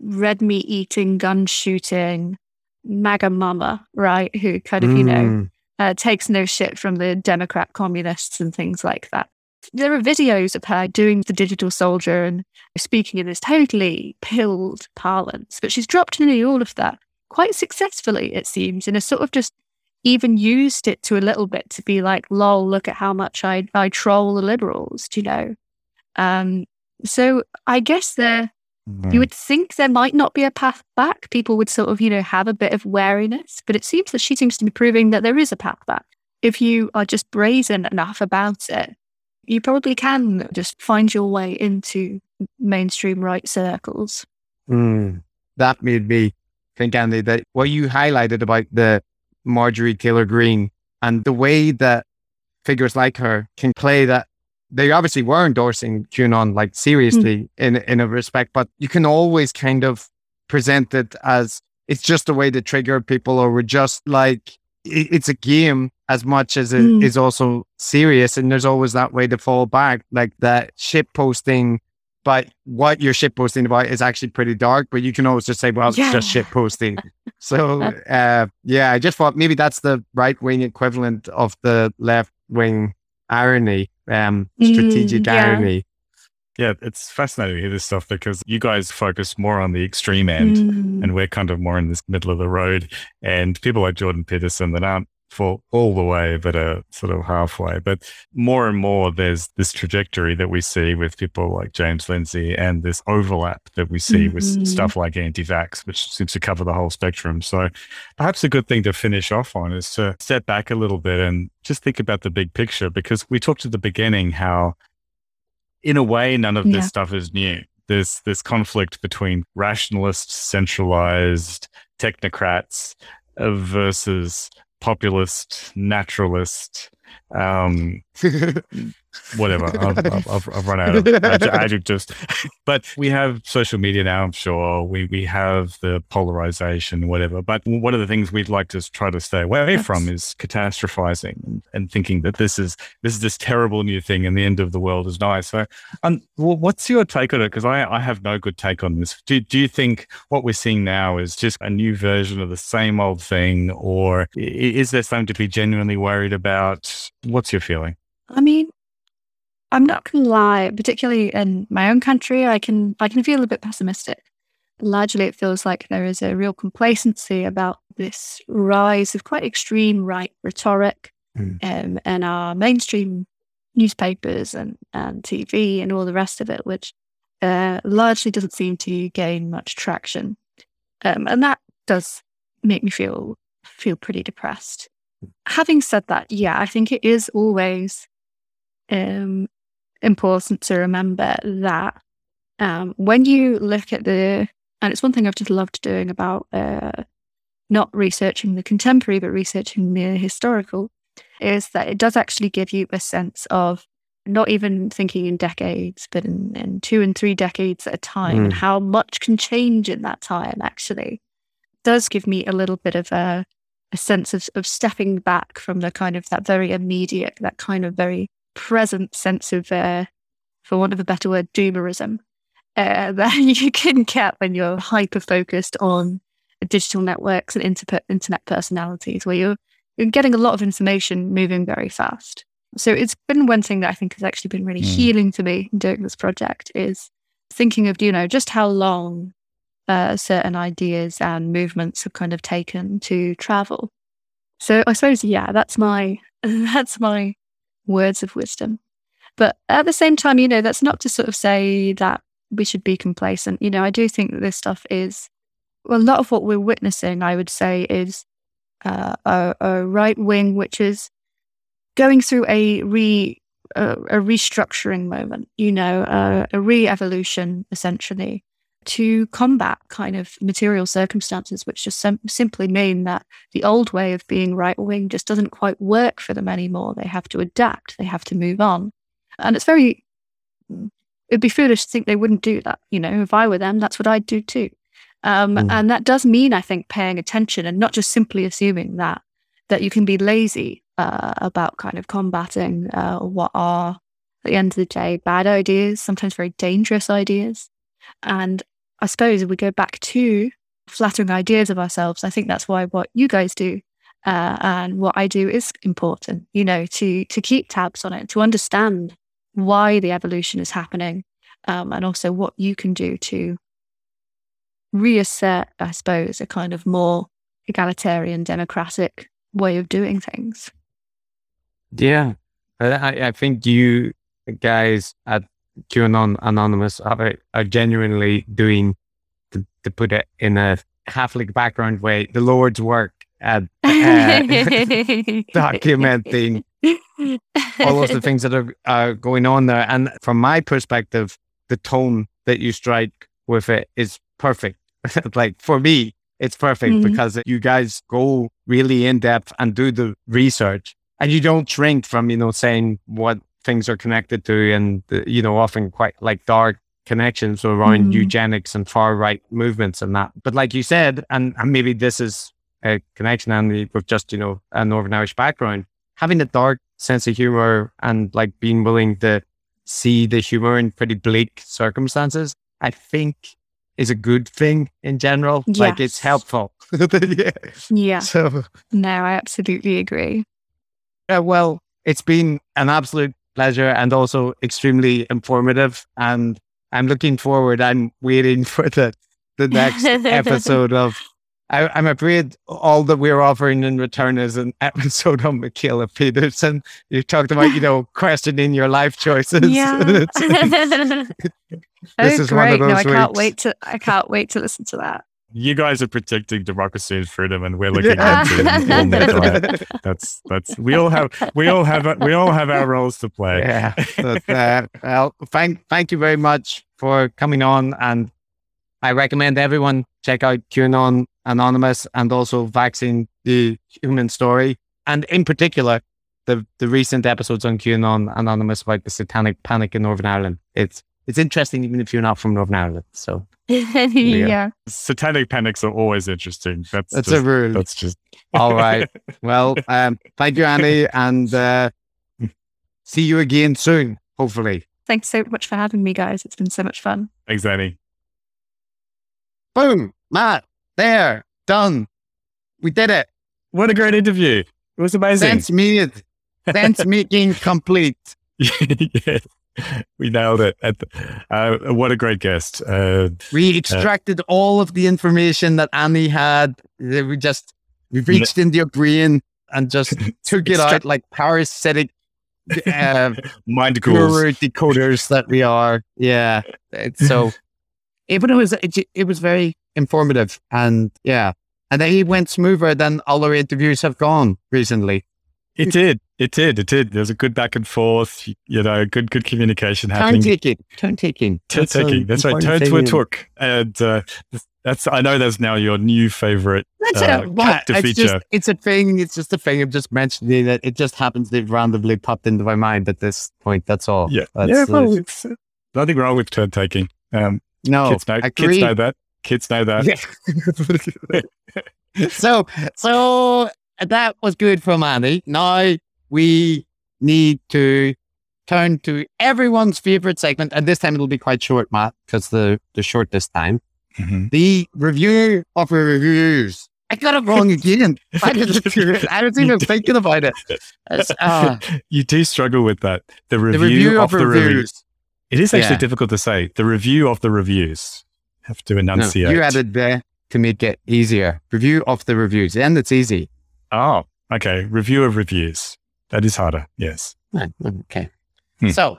C: red meat eating, gun shooting, MAGA mama, right? Who kind of, mm. you know, mm. uh, takes no shit from the Democrat communists and things like that. There are videos of her doing the digital soldier and speaking in this totally pilled parlance, but she's dropped nearly all of that quite successfully, it seems, and has sort of just even used it to a little bit to be like, lol, look at how much I, I troll the liberals, do you know? Um, so I guess there, mm. you would think there might not be a path back. People would sort of, you know, have a bit of wariness, but it seems that she seems to be proving that there is a path back. If you are just brazen enough about it, you probably can just find your way into mainstream right circles.
B: Mm. That made me think, Annie, that what you highlighted about the Marjorie Taylor Greene and the way that figures like her can play that they obviously were endorsing QAnon like seriously mm. in in a respect, but you can always kind of present it as it's just a way to trigger people, or we're just like it, it's a game as much as it mm. is also serious, and there's always that way to fall back, like that ship posting but what you're ship posting about is actually pretty dark. But you can always just say, well, yeah. it's just ship posting. so uh, yeah, I just thought maybe that's the right wing equivalent of the left wing irony, um, strategic mm, yeah. irony.
A: Yeah, it's fascinating to hear this stuff because you guys focus more on the extreme end mm. and we're kind of more in this middle of the road. And people like Jordan Peterson that aren't for all the way, but a sort of halfway. But more and more, there's this trajectory that we see with people like James Lindsay and this overlap that we see mm-hmm. with stuff like anti vax, which seems to cover the whole spectrum. So perhaps a good thing to finish off on is to step back a little bit and just think about the big picture because we talked at the beginning how, in a way, none of yeah. this stuff is new. There's this conflict between rationalists, centralized technocrats uh, versus populist, naturalist, Um, whatever. I've, I've, I've, run out of adjectives. But we have social media now, I'm sure. We, we have the polarization, whatever. But one of the things we'd like to try to stay away That's... from is catastrophizing and, and, thinking that this is this is this terrible new thing and the end of the world is nice. So, um, what's your take on it? Because I, I have no good take on this. Do, do you think what we're seeing now is just a new version of the same old thing? Or is there something to be genuinely worried about? What's your feeling?
C: I mean, I'm not gonna lie, particularly in my own country, I can I can feel a bit pessimistic. Largely it feels like there is a real complacency about this rise of quite extreme right rhetoric mm. um, in our mainstream newspapers and, and TV and all the rest of it, which uh, largely doesn't seem to gain much traction. Um, and that does make me feel feel pretty depressed. Having said that, yeah, I think it is always um, important to remember that um, when you look at the, and it's one thing I've just loved doing about uh, not researching the contemporary, but researching the historical, is that it does actually give you a sense of not even thinking in decades, but in, in two and three decades at a time, mm. and how much can change in that time actually does give me a little bit of a, a sense of, of stepping back from the kind of that very immediate, that kind of very present sense of, uh, for want of a better word, doomerism uh, that you can get when you're hyper focused on digital networks and inter- internet personalities, where you're, you're getting a lot of information moving very fast. So it's been one thing that I think has actually been really mm. healing to me doing this project is thinking of, you know, just how long uh, certain ideas and movements have kind of taken to travel. So I suppose, yeah, that's my that's my words of wisdom. But at the same time, you know, that's not to sort of say that we should be complacent. You know, I do think that this stuff is, well, a lot of what we're witnessing, I would say, is uh, a, a, right wing which is going through a re a, a restructuring moment. You know, a, a re-evolution essentially to combat kind of material circumstances, which just sim- simply mean that the old way of being right wing just doesn't quite work for them anymore. They have to adapt, they have to move on. And it's very, it'd be foolish to think they wouldn't do that. You know, if I were them, that's what I'd do too. Um, mm. And that does mean, I think, paying attention and not just simply assuming that that you can be lazy uh, about kind of combating uh, what are, at the end of the day, bad ideas, sometimes very dangerous ideas. And I suppose if we go back to flattering ideas of ourselves, I think that's why what you guys do uh, and what I do is important. You know, to to keep tabs on it, to understand why the evolution is happening, um, and also what you can do to reassert, I suppose, a kind of more egalitarian, democratic way of doing things.
B: Yeah, I, I think you guys at QAnon Anonymous are, are genuinely doing, to, to put it in a Catholic background way, the Lord's work at uh, documenting all of the things that are, are going on there. And from my perspective, the tone that you strike with it is perfect. like for me, it's perfect mm-hmm. because you guys go really in depth and do the research and you don't shrink from, you know, saying what things are connected to and, you know, often quite like dark connections around mm-hmm. eugenics and far right movements and that. But like you said, and, and maybe this is a connection and with just, you know, a Northern Irish background, having a dark sense of humor and like being willing to see the humor in pretty bleak circumstances, I think is a good thing in general. Yes. Like it's helpful.
C: yeah. yeah. So, no, I absolutely agree.
B: Uh, well, it's been an absolute pleasure and also extremely informative. And I'm looking forward. I'm waiting for the the next episode of. I, am afraid all that we're offering in return is an episode on Mikhaila Peterson. You talked about, you know, questioning your life choices.
C: Yeah. this oh, is great. one of those no, I weeks. can't wait to I can't wait to listen to that
A: you guys are protecting democracy and freedom, and we're looking into That's that's we all have we all have we all have our roles to play.
B: Yeah. But, uh, well, thank thank you very much for coming on, and I recommend everyone check out QAnon Anonymous and also Vaccine the Human Story, and in particular the, the recent episodes on QAnon Anonymous about the satanic panic in Northern Ireland. It's it's interesting even if you're not from Northern Ireland. So
C: yeah.
A: Satanic panics are always interesting. That's
B: that's
A: just,
B: a rule.
A: that's just
B: All right. Well, um, thank you, Annie, and uh, see you again soon, hopefully.
C: Thanks so much for having me, guys. It's been so much fun.
A: thanks, Annie.
B: Boom, Matt, there, done. We did it.
A: What a great interview. It was amazing.
B: Sense made. Sense making complete.
A: yeah, we nailed it. At the, uh, what a great guest. Uh,
B: We extracted all of the information that Annie had. Uh, We just we reached into your brain and just took it
A: Extract-
B: out like parasitic uh,
A: mind
B: guru decoders that we are. Yeah. It's so even it was it, it was very informative and yeah. And then he went smoother than all our interviews have gone recently.
A: It did. It did. It did. There's a good back and forth. You know, good good communication
B: Turn
A: happening.
B: taking. Turn taking.
A: Turn taking. That's right. Turn to a took. And uh, that's. I know that's now your new favorite.
B: That's
A: uh.
B: What? It's
A: feature.
B: just it's a thing. It's just a thing. I'm just mentioning it. It just happens to have randomly popped into my mind at this point. That's all.
A: Yeah.
B: That's,
A: yeah.
B: uh,
A: it's nothing wrong with turn taking. Um,
B: no.
A: kids know. Kids know that. Kids know that.
B: Yeah. so so that was good for money. Now we need to turn to everyone's favorite segment, and this time it'll be quite short, Matt, because the the short this time.
A: Mhm.
B: The review of the reviews. I got it wrong again. I, didn't- I was even thinking about it. Uh,
A: you do struggle with that. The review,
B: the review
A: of,
B: of
A: the reviews.
B: reviews.
A: It is actually
B: Yeah.
A: difficult to say. The review of the reviews. Have to
B: No,
A: enunciate.
B: you added there to make it easier. Review of the reviews, and it's easy.
A: Oh, okay. Review of reviews. That is harder. Yes.
B: Okay.
A: Hmm.
B: So,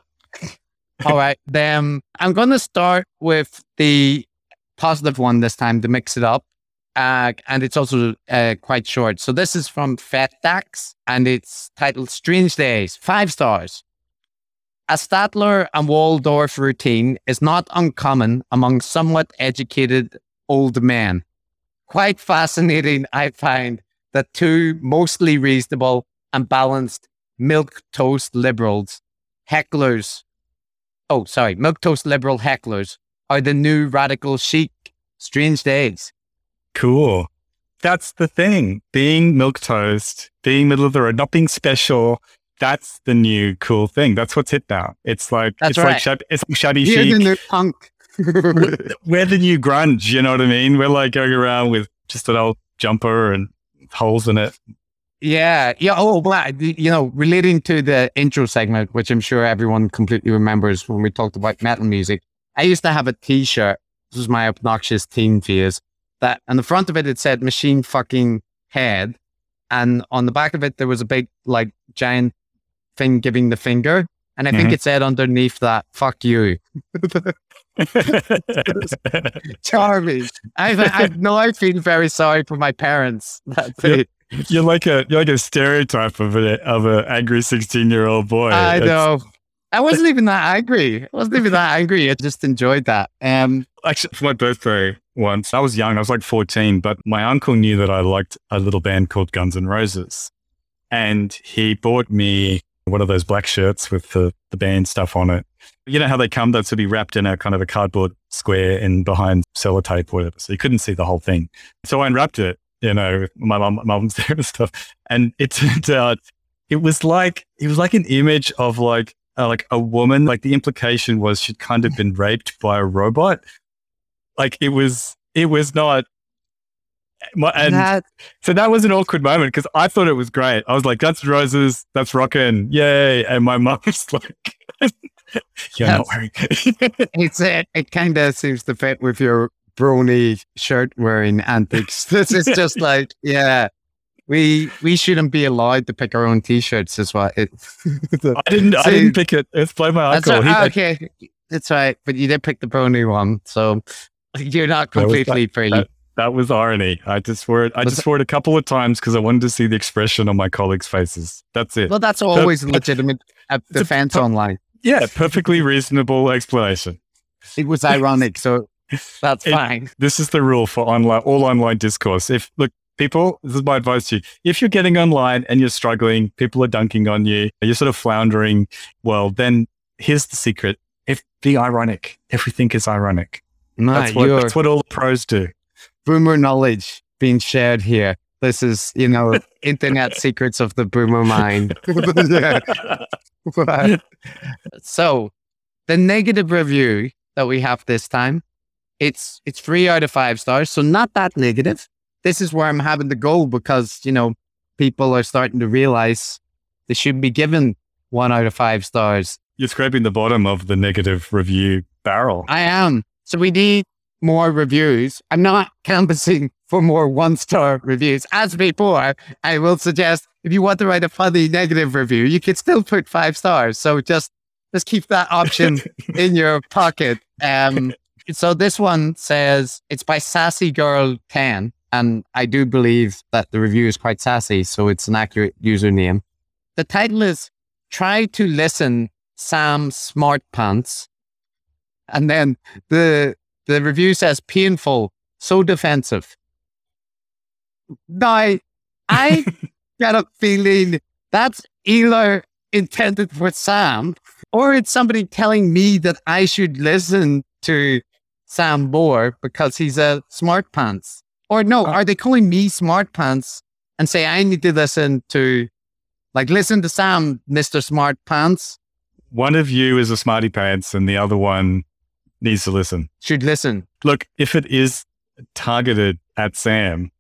B: all right. Then I'm going to start with the positive one this time to mix it up. Uh, and it's also uh, quite short. So this is from FetDax and it's titled Strange Days, five stars. A Statler and Waldorf routine is not uncommon among somewhat educated old men. Quite fascinating, I find, that two mostly reasonable and balanced milk toast liberals, hecklers. Oh, sorry, milk toast liberal hecklers are the new radical chic. Strange days.
A: Cool. That's the thing. Being milk toast, being middle of the road, not being special. That's the new cool thing. That's what's hit now. It's like
B: That's
A: it's like
B: right.
A: shab- it's shabby
B: You're
A: chic.
B: the new punk.
A: We're the new grunge. You know what I mean? We're like going around with just an old jumper and holes in it.
B: yeah, yeah. Oh, but you know, relating to the intro segment, which I'm sure everyone completely remembers when we talked about metal music. I used to have a T-shirt. This was my obnoxious teen phase. That on the front of it it said "machine fucking head," and on the back of it there was a big like giant thing giving the finger, and I think
A: Mhm.
B: it said underneath that "fuck you." Charming. I, I know I feel very sorry for my parents. That's
A: Yeah.
B: it.
A: you're like a you're like a stereotype of a of an angry sixteen year old boy.
B: I
A: It's-
B: know. I wasn't even that angry. I wasn't even that angry. I just enjoyed that. Um,
A: Actually, for my birthday once, I was young. I was like 14, but my uncle knew that I liked a little band called Guns N' Roses. And he bought me one of those black shirts with the, the band stuff on it. You know how they come, they'd sort be wrapped in a kind of a cardboard square and behind sellotape or whatever. So you couldn't see the whole thing. So I unwrapped it, you know, my mum, my mum's there and stuff. And it turned out it was like, it was like an image of like, uh, like a woman, like the implication was she'd kind of been raped by a robot like it was it was not my, and
B: that,
A: so that was an awkward moment because I thought it was great. I was like, "That's roses, that's rocking, yay!" And my mom's like, "You're not wearing."
B: it's it. It kind of seems to fit with your brony shirt wearing antics. This is just like, yeah, we we shouldn't be allowed to pick our own t-shirts. Is what it.
A: I didn't. I didn't pick it. It's by my uncle.
B: right. Ah, okay, that's right. But you did pick the brony one, so you're not
A: That
B: completely free.
A: that- that was irony. I just wore it. I
B: Was
A: just wore it a couple of times because I wanted to see the expression on my colleagues' faces. That's it.
B: well, that's always legitimate uh, defense online.
A: Yeah, perfectly reasonable explanation.
B: It was ironic, so that's
A: It-
B: fine.
A: this is the rule for online all online discourse. If look, people, this is my advice to you. If you're getting online and you're struggling, people are dunking on you, you're sort of floundering, well, then here's the secret. If be ironic. Everything is ironic.
B: Nah,
A: That's what, that's what all the pros do.
B: boomer knowledge being shared here. This is, you know, internet secrets of the boomer mind. so the negative review that we have this time, it's it's three out of five stars. So not that negative. This is where I'm having to go because, you know, people are starting to realize they should be given one out of five stars.
A: You're scraping the bottom of the negative review barrel.
B: I am. So we need more reviews. I'm not canvassing for more one star reviews. As before, I will suggest if you want to write a funny negative review, you can still put five stars. So just just keep that option in your pocket. Um, so this one says it's by Sassy Girl 10. And I do believe that the review is quite sassy, so it's an accurate username. The title is Try to Listen Sam Smart Pants. And then the the review says painful, so defensive. Now, I get a feeling that's either intended for Sam or it's somebody telling me that I should listen to Sam more because he's a smart pants. Or no,
A: Uh,
B: are they calling me smart pants and say I need to listen to, like, listen to Sam, Mr. Smart Pants?
A: One of you is a smarty pants and the other one needs to listen.
B: Should listen.
A: Look, if it is targeted at Sam,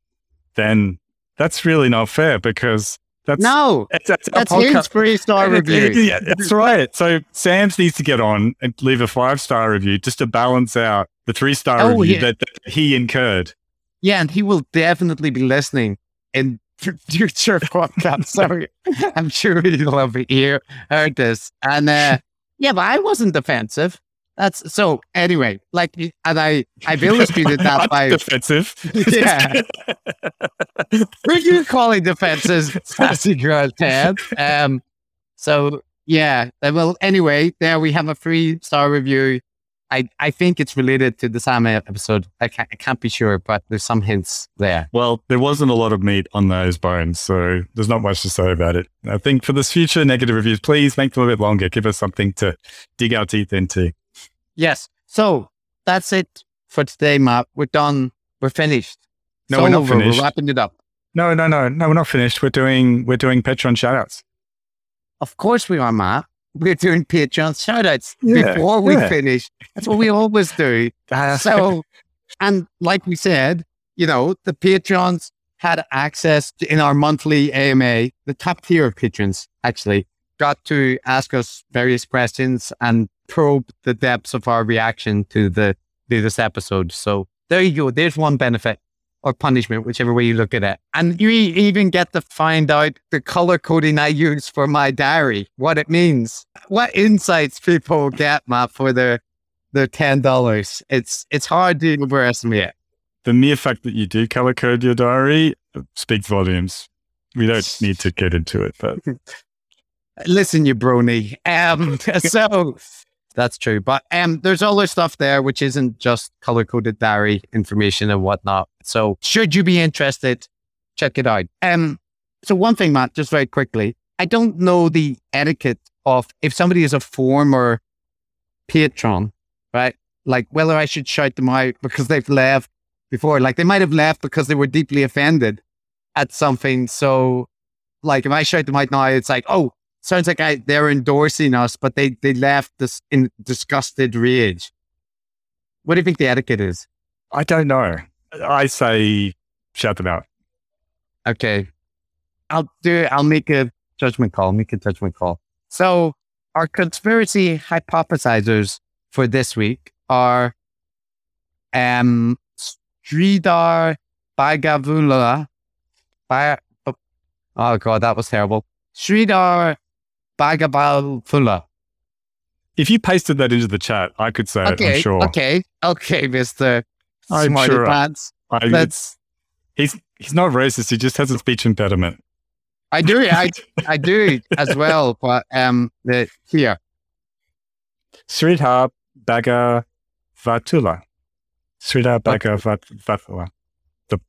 A: then that's really not fair because that's
B: No,
A: that's, that's,
B: that's his three star review.
A: Yeah, that's right. So Sam's needs to get on and leave a five star review just to balance out the three star
B: Oh,
A: review
B: yeah.
A: that, that he incurred.
B: Yeah, and he will definitely be listening in future podcasts. Sorry, I'm sure he'll have hear, heard this. And uh, yeah, but I wasn't defensive. That's so. Anyway, like, and I, I've illustrated that by
A: defensive.
B: Yeah. you calling defenses, sassy girl Ted. Um, so yeah. uh, Well, anyway, there we have a three star review. I, I think it's related to the Sam episode. I can't, I can't be sure, but there's some hints there.
A: Well, there wasn't a lot of meat on those bones, so there's not much to say about it. I think for this future negative reviews, please make them a bit longer. Give us something to dig our teeth into.
B: Yes. So that's it for today, Matt. We're done. We're finished.
A: No,
B: It's
A: we're not
B: over.
A: finished.
B: We're wrapping it up.
A: No, no, no, no, we're not finished. We're doing we're doing Patreon shoutouts.
B: Of course we are, Matt. We're doing Patreon shoutouts
A: Yeah,
B: before we
A: yeah.
B: finish. That's what we always do. So, and like we said, you know, the patrons had access to, in our monthly AMA, the top tier of patrons actually got to ask us various questions and probe the depths of our reaction to the to this episode. So there you go. There's one benefit or punishment, whichever way you look at it. And you even get to find out the color coding I use for my diary, what it means, what insights people get, Matt, for their their ten dollars. It's it's hard to overestimate.
A: the mere fact that you do color code your diary speaks volumes. We don't need to get into it, but
B: Listen, you brony. Um, so that's true. But um, there's other stuff there which isn't just color coded diary information and whatnot. So should you be interested, check it out. Um, so one thing, Matt, just very quickly, I don't know the etiquette of if somebody is a former patron, right? Like whether I should shout them out because they've left before. Like they might have left because they were deeply offended at something. So like if I shout them out now, it's like, oh, sounds like I, they're endorsing us, but they, they left this in disgusted rage. What do you think the etiquette is?
A: I don't know. I say shout them out.
B: Okay. I'll do I'll make a judgment call, make a judgment call. So our conspiracy hypothesizers for this week are um Sridhar Bhagavula. Ba- oh god, that was terrible. Sridhar Bhagavula.
A: If you pasted that into the chat, I could say it,
B: Okay,
A: I'm sure.
B: okay, okay, Mister
A: I'm
B: Smarty
A: sure.
B: Pants.
A: I,
B: That's
A: he's he's not racist, he just has a speech impediment.
B: I do, I I do as well, but um, the here
A: Sridhar Bhagavatula. Sridhar Bhagavatula. The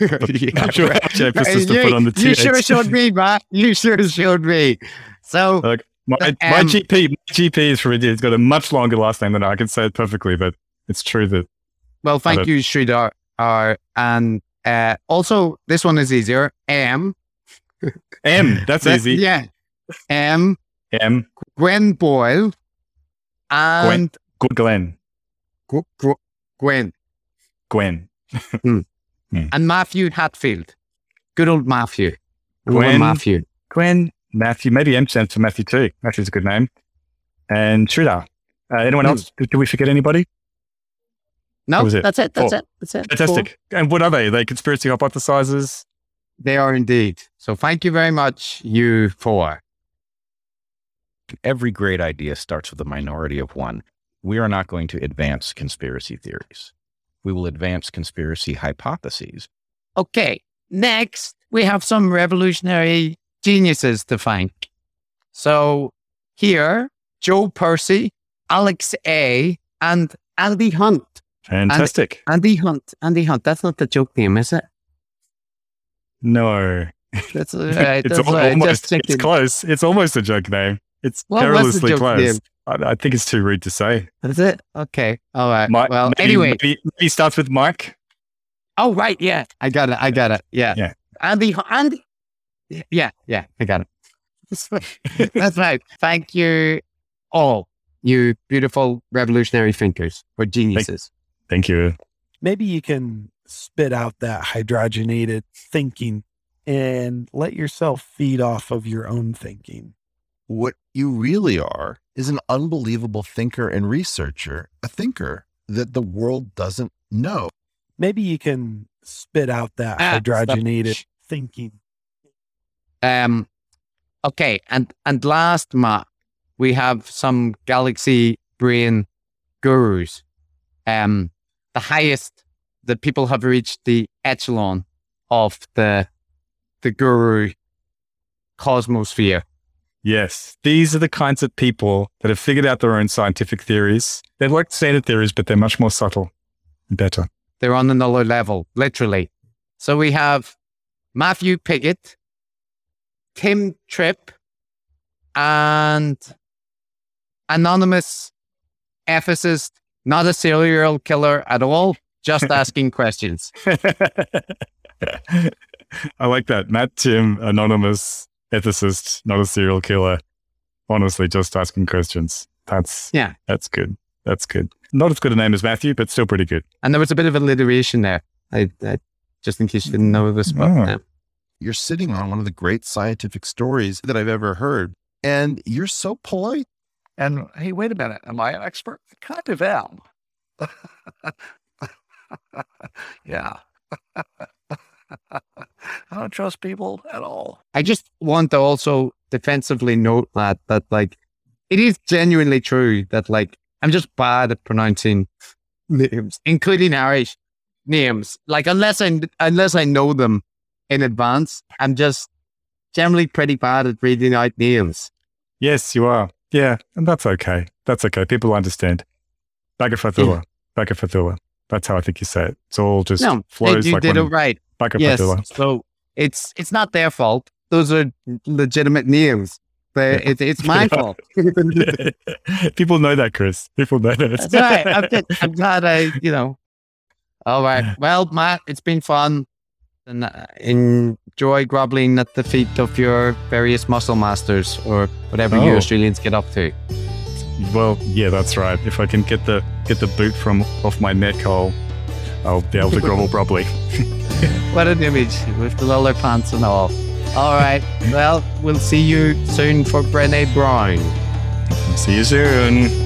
B: Yeah,
A: actual
B: right.
A: emphasis to
B: you,
A: put on the
B: you
A: TH.
B: sure showed me, Matt. You sure showed me. So
A: Look, my,
B: Um,
A: my GP, my GP is from India. It's got a much longer last name than I. I can say it perfectly, but it's true that
B: Well, thank you, Sridhar. Uh, and uh, also, this one is easier. M.
A: M. That's
B: That-
A: easy.
B: Yeah. M.
A: M.
B: Gwen Boyle. And
A: Good Glenn.
B: Gw- Gw- Gwen.
A: Gwen.
B: And Matthew Hatfield. Good old Matthew. Good old Matthew.
A: Gwen. Matthew. Maybe M stands for Matthew too. Matthew's a good name. And Sridhar. Uh, anyone
B: Hmm.
A: else? Did, did we forget anybody?
B: No,
A: was it.
B: that's it. That's
A: Four.
B: it. That's it.
A: Fantastic. And what are they? Are they conspiracy hypothesizers?
B: They are indeed. So thank you very much, you four.
D: Every great idea starts with a minority of one. We are not going to advance conspiracy theories. We will advance conspiracy hypotheses.
B: Okay. Next, we have some revolutionary geniuses to thank. So here, Joe Percy, Alex A, and Andy Hunt.
A: Fantastic.
B: Andy Hunt. Andy Hunt. That's not the joke name, is it?
A: no.
B: That's all right.
A: it's
B: That's all right.
A: almost
B: Just
A: it's close. It's almost a joke name. It's
B: What was the
A: perilously
B: joke
A: close. I, I think it's too rude to say.
B: That's it. Okay. All right.
A: Mi-
B: well,
A: maybe,
B: anyway.
A: maybe, maybe starts with Mike.
B: Oh, right. Yeah. I got it. I got it. Yeah.
A: Yeah.
B: Andy, Andy. Yeah. Yeah. I got it. That's right. That's right. Thank you all, you beautiful revolutionary thinkers or geniuses.
A: Thank you.
E: maybe you can spit out that hydrogenated thinking and let yourself feed off of your own thinking.
F: What you really are is an unbelievable thinker and researcher, a thinker that the world doesn't know.
E: Maybe you can spit out that
B: Ah,
E: hydrogenated
B: stop.
E: thinking.
B: Um, okay, and and last, Matt, we have some galaxy brain gurus. Um, the highest that people have reached the echelon of the the guru cosmosphere.
A: Yes, these are the kinds of people that have figured out their own scientific theories. They're like standard theories, but they're much more subtle and better.
B: They're on another level, literally. So we have Matthew Piggott, Tim Tripp, and anonymous ethicist, not a serial killer at all, just asking questions.
A: I like that. Matt Tim, anonymous ethicist, not a serial killer. Honestly, just asking questions. That's
B: Yeah.
A: That's good. That's good. Not as good a name as Matthew, but still pretty good.
B: And there was a bit of alliteration there, I, I, just in case you didn't know this. But,
A: Oh.
B: uh,
F: You're sitting on one of the great scientific stories that I've ever heard, and you're so polite.
G: And hey, wait a minute. Am I an expert? I kind of am. yeah. I don't trust people at all.
B: I just want to also defensively note that that like it is genuinely true that like I'm just bad at pronouncing names, including Irish names. Like unless I unless I know them in advance, I'm just generally pretty bad at reading out names.
A: Yes, you are. Yeah, and that's okay. That's okay. People understand. Bagafathula. Bagafathula. That's how I think you say it. It's all just
B: No,
A: flows
B: you
A: like
B: did
A: one
B: it right. Yes. So it's it's not their fault. Those are legitimate names. But it's it's my fault.
A: People know that, Chris. People know that.
B: That's right. I'm, good. I'm glad I, you know. All right. Well, Matt, it's been fun. And uh, enjoy groveling at the feet of your various muscle masters or whatever you
A: Oh.
B: Australians get up to.
A: Well, yeah, that's right. If I can get the get the boot from off my neck, I'll I'll be able to grovel properly.
B: What an image with the roller pants and all. All right. Well, we'll see you soon for Brené Brown.
A: See you soon.